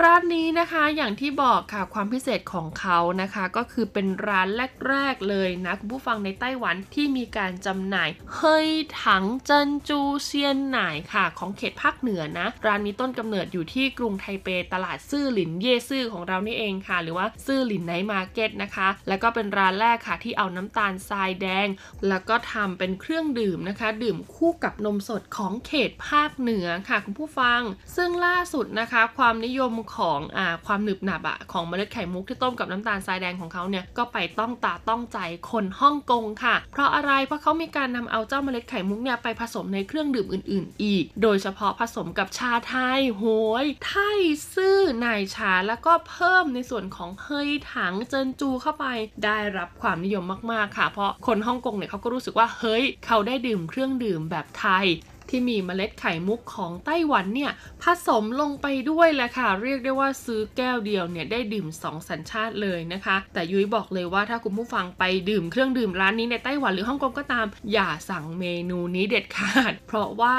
ร้านนี้นะคะอย่างที่บอกค่ะความพิเศษของเขานะคะ ก็คือเป็นร้านแรก ๆ เลยนะ คุณผู้ฟังในไต้หวันที่มีการจำหน่าย 黑糖珍珠鮮奶ค่ะ ของเขตภาคเหนือนะ ร้านนี้ต้นกำเนิดอยู่ที่กรุงไทเปตลาด士林夜市ของเรานี่เองค่ะ หรือว่าซื่อหลิน night market นะคะ แล้วก็เป็นร้านแรกค่ะที่เอาน้ำตาลทรายแดง แล้วก็ทำเป็นเครื่องดื่มนะคะ ดื่มคู่กับนมสดของเขตภาคเหนือค่ะ คุณผู้ฟัง ซึ่งล่าสุดนะคะ ความนิยมของอความหนึบหนับอะของเมล็ดไข่มุกที่ต้มกับน้ำตาลทรายแดงของเขาเนี่ยก็ไปต้องตาต้องใจคนฮ่องกงค่ะ เพราะอะไรเพราะเขามีการนำเอาเจ้าเมล็ดไข่มุกเนี่ยไปผสมในเครื่องดื่มอื่น ๆ อีก โดยเฉพาะผสมกับชาไทยโหยไทยซื่อนายชาแล้วก็เพิ่มในส่วนของเฮยถังเจินจูเข้าไป ได้รับความนิยมมากๆค่ะ เพราะคนฮ่องกงเนี่ยเขาก็รู้สึกว่าเฮ้ยเขาได้ดื่มเครื่องดื่มแบบไทย ที่มีเมล็ดไข่มุกของไต้หวันเนี่ยผสมลงไปด้วยแหละค่ะ เรียกได้ว่าซื้อแก้วเดียวเนี่ยได้ดื่ม 2 สัญชาติเลยนะคะ แต่ยุ้ยบอกเลยว่าถ้าคุณผู้ฟังไปดื่มเครื่องดื่มร้านนี้ในไต้หวันหรือฮ่องกงก็ตาม อย่าสั่งเมนูนี้เด็ดขาด เพราะว่า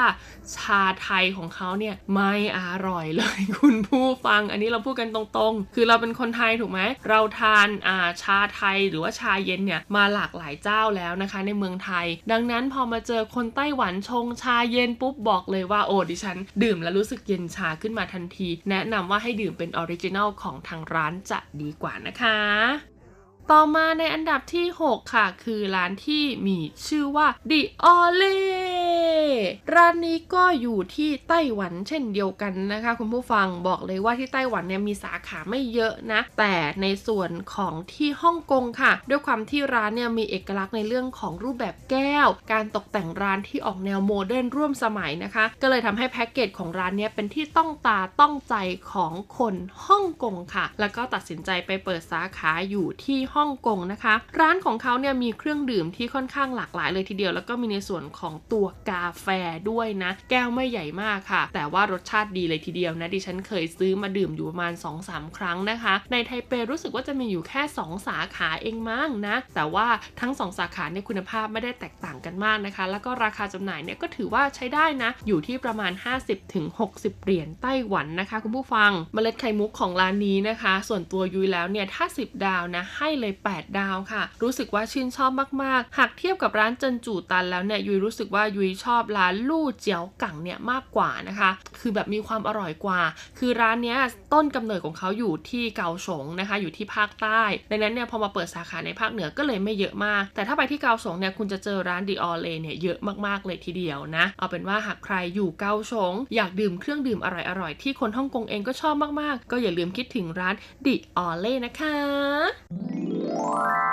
ชาไทยของเขาเนี่ยไม่อร่อยเลย คุณผู้ฟัง อันนี้เราพูดกันตรงๆ คือเราเป็นคนไทยถูกไหมเราทานอาชาไทยหรือว่าชาเย็นเนี่ยมาหลากหลายเจ้าแล้วนะคะ ในเมืองไทย ดังนั้นพอมาเจอคนไต้หวันชงชาเย็นปุ๊บบอกเลยว่าโอ้ดิฉัน ดื่มแล้วรู้สึกเย็นชาขึ้นมาทันที แนะนำว่าให้ดื่มเป็นออริจินัลของทางร้านจะดีกว่านะคะ ต่อมาในอันดับที่ 6 ค่ะ คือร้านที่มีชื่อว่า The o l e ร้านนี้ก็อยู่ที่ไต้หวันเช่นเดียวกันนะคะ คุณผู้ฟังบอกเลยว่าที่ไต้หวันเนี่ยมีสาขาไม่เยอะนะ แต่ในส่วนของที่ฮ่องกงค่ะ ด้วยความที่ร้านเนี่ยมีเอกลักษณ์ในเรื่องของรูปแบบแก้ว การตกแต่งร้านที่ออกแนวโมเดิร์นร่วมสมัยนะคะ ก็เลยทำให้แพ็กเกจของร้านเนี้ยเป็นที่ต้องตาต้องใจของคนฮ่องกงค่ะ แล้วก็ตัดสินใจไปเปิดสาขาอยู่ที่ฮ่องกงนะคะ ร้านของเขาเนี่ยมีเครื่องดื่มที่ค่อนข้างหลากหลายเลยทีเดียว แล้วก็มีในส่วนของตัวกาแฟด้วยนะ แก้วไม่ใหญ่มากค่ะ แต่ว่ารสชาติดีเลยทีเดียวนะดิฉันเคยซื้อมาดื่มอยู่ประมาณ 2-3 ครั้งนะคะ ในไทเปรู้สึกว่าจะมีอยู่แค่ 2 สาขาเองมั้งนะ แต่ว่าทั้ง 2 สาขาในยคุณภาพไม่ได้แตกต่างกันมากนะคะ แล้วก็ราคาจำหน่ายเนี่ยก็ถือว่าใช้ได้นะ อยู่ที่ประมาณ 50-60 เหรียญไต้หวันนะคะ คุณผู้ฟัง เมล็ดไข่มุกของร้านนี้นะคะ ส่วนตัวยุ้ยแล้วเนี่ยถ้า 10 ดาวนะให้เลย8 ดาวค่ะ รู้สึกว่าชื่นชอบมากๆ หากเทียบกับร้านเจินจูตันแล้วเนี่ยยุ้ยรู้สึกว่ายุ้ยชอบร้านลู่เจียวกังเนี่ยมากกว่านะคะ คือแบบมีความอร่อยกว่า คือร้านเนี้ยต้นกำเนิดของเขาอยู่ที่เกาสงนะคะ อยู่ที่ภาคใต้ ดังนั้นเนี่ยพอมาเปิดสาขาในภาคเหนือก็เลยไม่เยอะมาก แต่ถ้าไปที่เกาสงเนี่ยคุณจะเจอร้านดีออเลเนี่ยเยอะมากๆเลยทีเดียวนะ เอาเป็นว่าหากใครอยู่เกาสงอยากดื่มเครื่องดื่มอร่อยๆที่คนฮ่องกงเองก็ชอบมากๆ ก็อย่าลืมคิดถึงร้านดิออเล่นะคะ ใ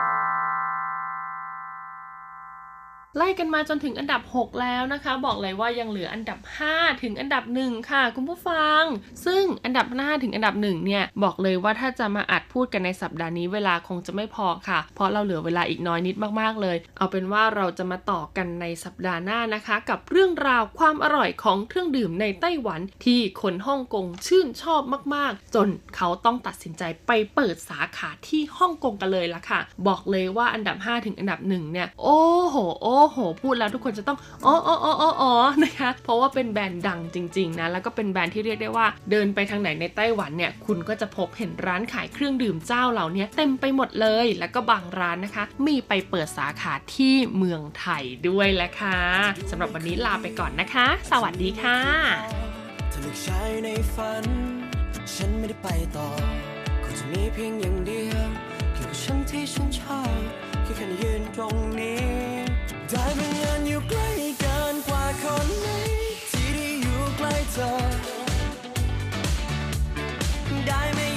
ไล่กันมาจนถึงอันดับ 6 แล้วนะคะ บอกเลยว่ายังเหลืออันดับ 5 ถึงอันดับ 1 ค่ะ คุณผู้ฟัง ซึ่งอันดับ5ถึงอันดับ1เนี่ยบอกเลยว่าถ้าจะมาอัดพูดกันในสัปดาห์นี้เวลาคงจะไม่พอค่ะ เพราะเราเหลือเวลาอีกน้อยนิดมากๆเลย เอาเป็นว่าเราจะมาต่อกันในสัปดาห์หน้านะคะ กับเรื่องราวความอร่อยของเครื่องดื่มในไต้หวันที่คนฮ่องกงชื่นชอบมากๆ จนเขาต้องตัดสินใจไปเปิดสาขาที่ฮ่องกงกันเลยละค่ะ บอกเลยว่าอันดับ 5 ถึงอันดับ1เนี่ยโอ้โหโอ้โห พูดแล้วทุกคนจะต้องอ๋ออ๋ออ๋ออ๋อนะคะ เพราะว่าเป็นแบรนด์ดังจริง ๆ นะ แล้วก็เป็นแบรนด์ที่เรียกได้ว่า เดินไปทางไหนในไต้หวันเนี่ย คุณก็จะพบเห็นร้านขายเครื่องดื่มเจ้าเหล่านี้เต็มไปหมดเลย แล้วก็บางร้านนะคะ มีไปเปิดสาขาที่เมืองไทยด้วยแหละค่ะสำหรับวันนี้ลาไปก่อนนะคะ สวัสดีค่ะเธอเลือกใช้ในฝัน ฉันไม่ได้ไปต่อคงจะมีเพียงอย่างเดียวเกี่ยวกับฉันที่ฉันชอบแค่แค่ยืนตรงนี้ กินกว่าคนไหนที่ได้อยู่ใกล้เธอ ได้ไม่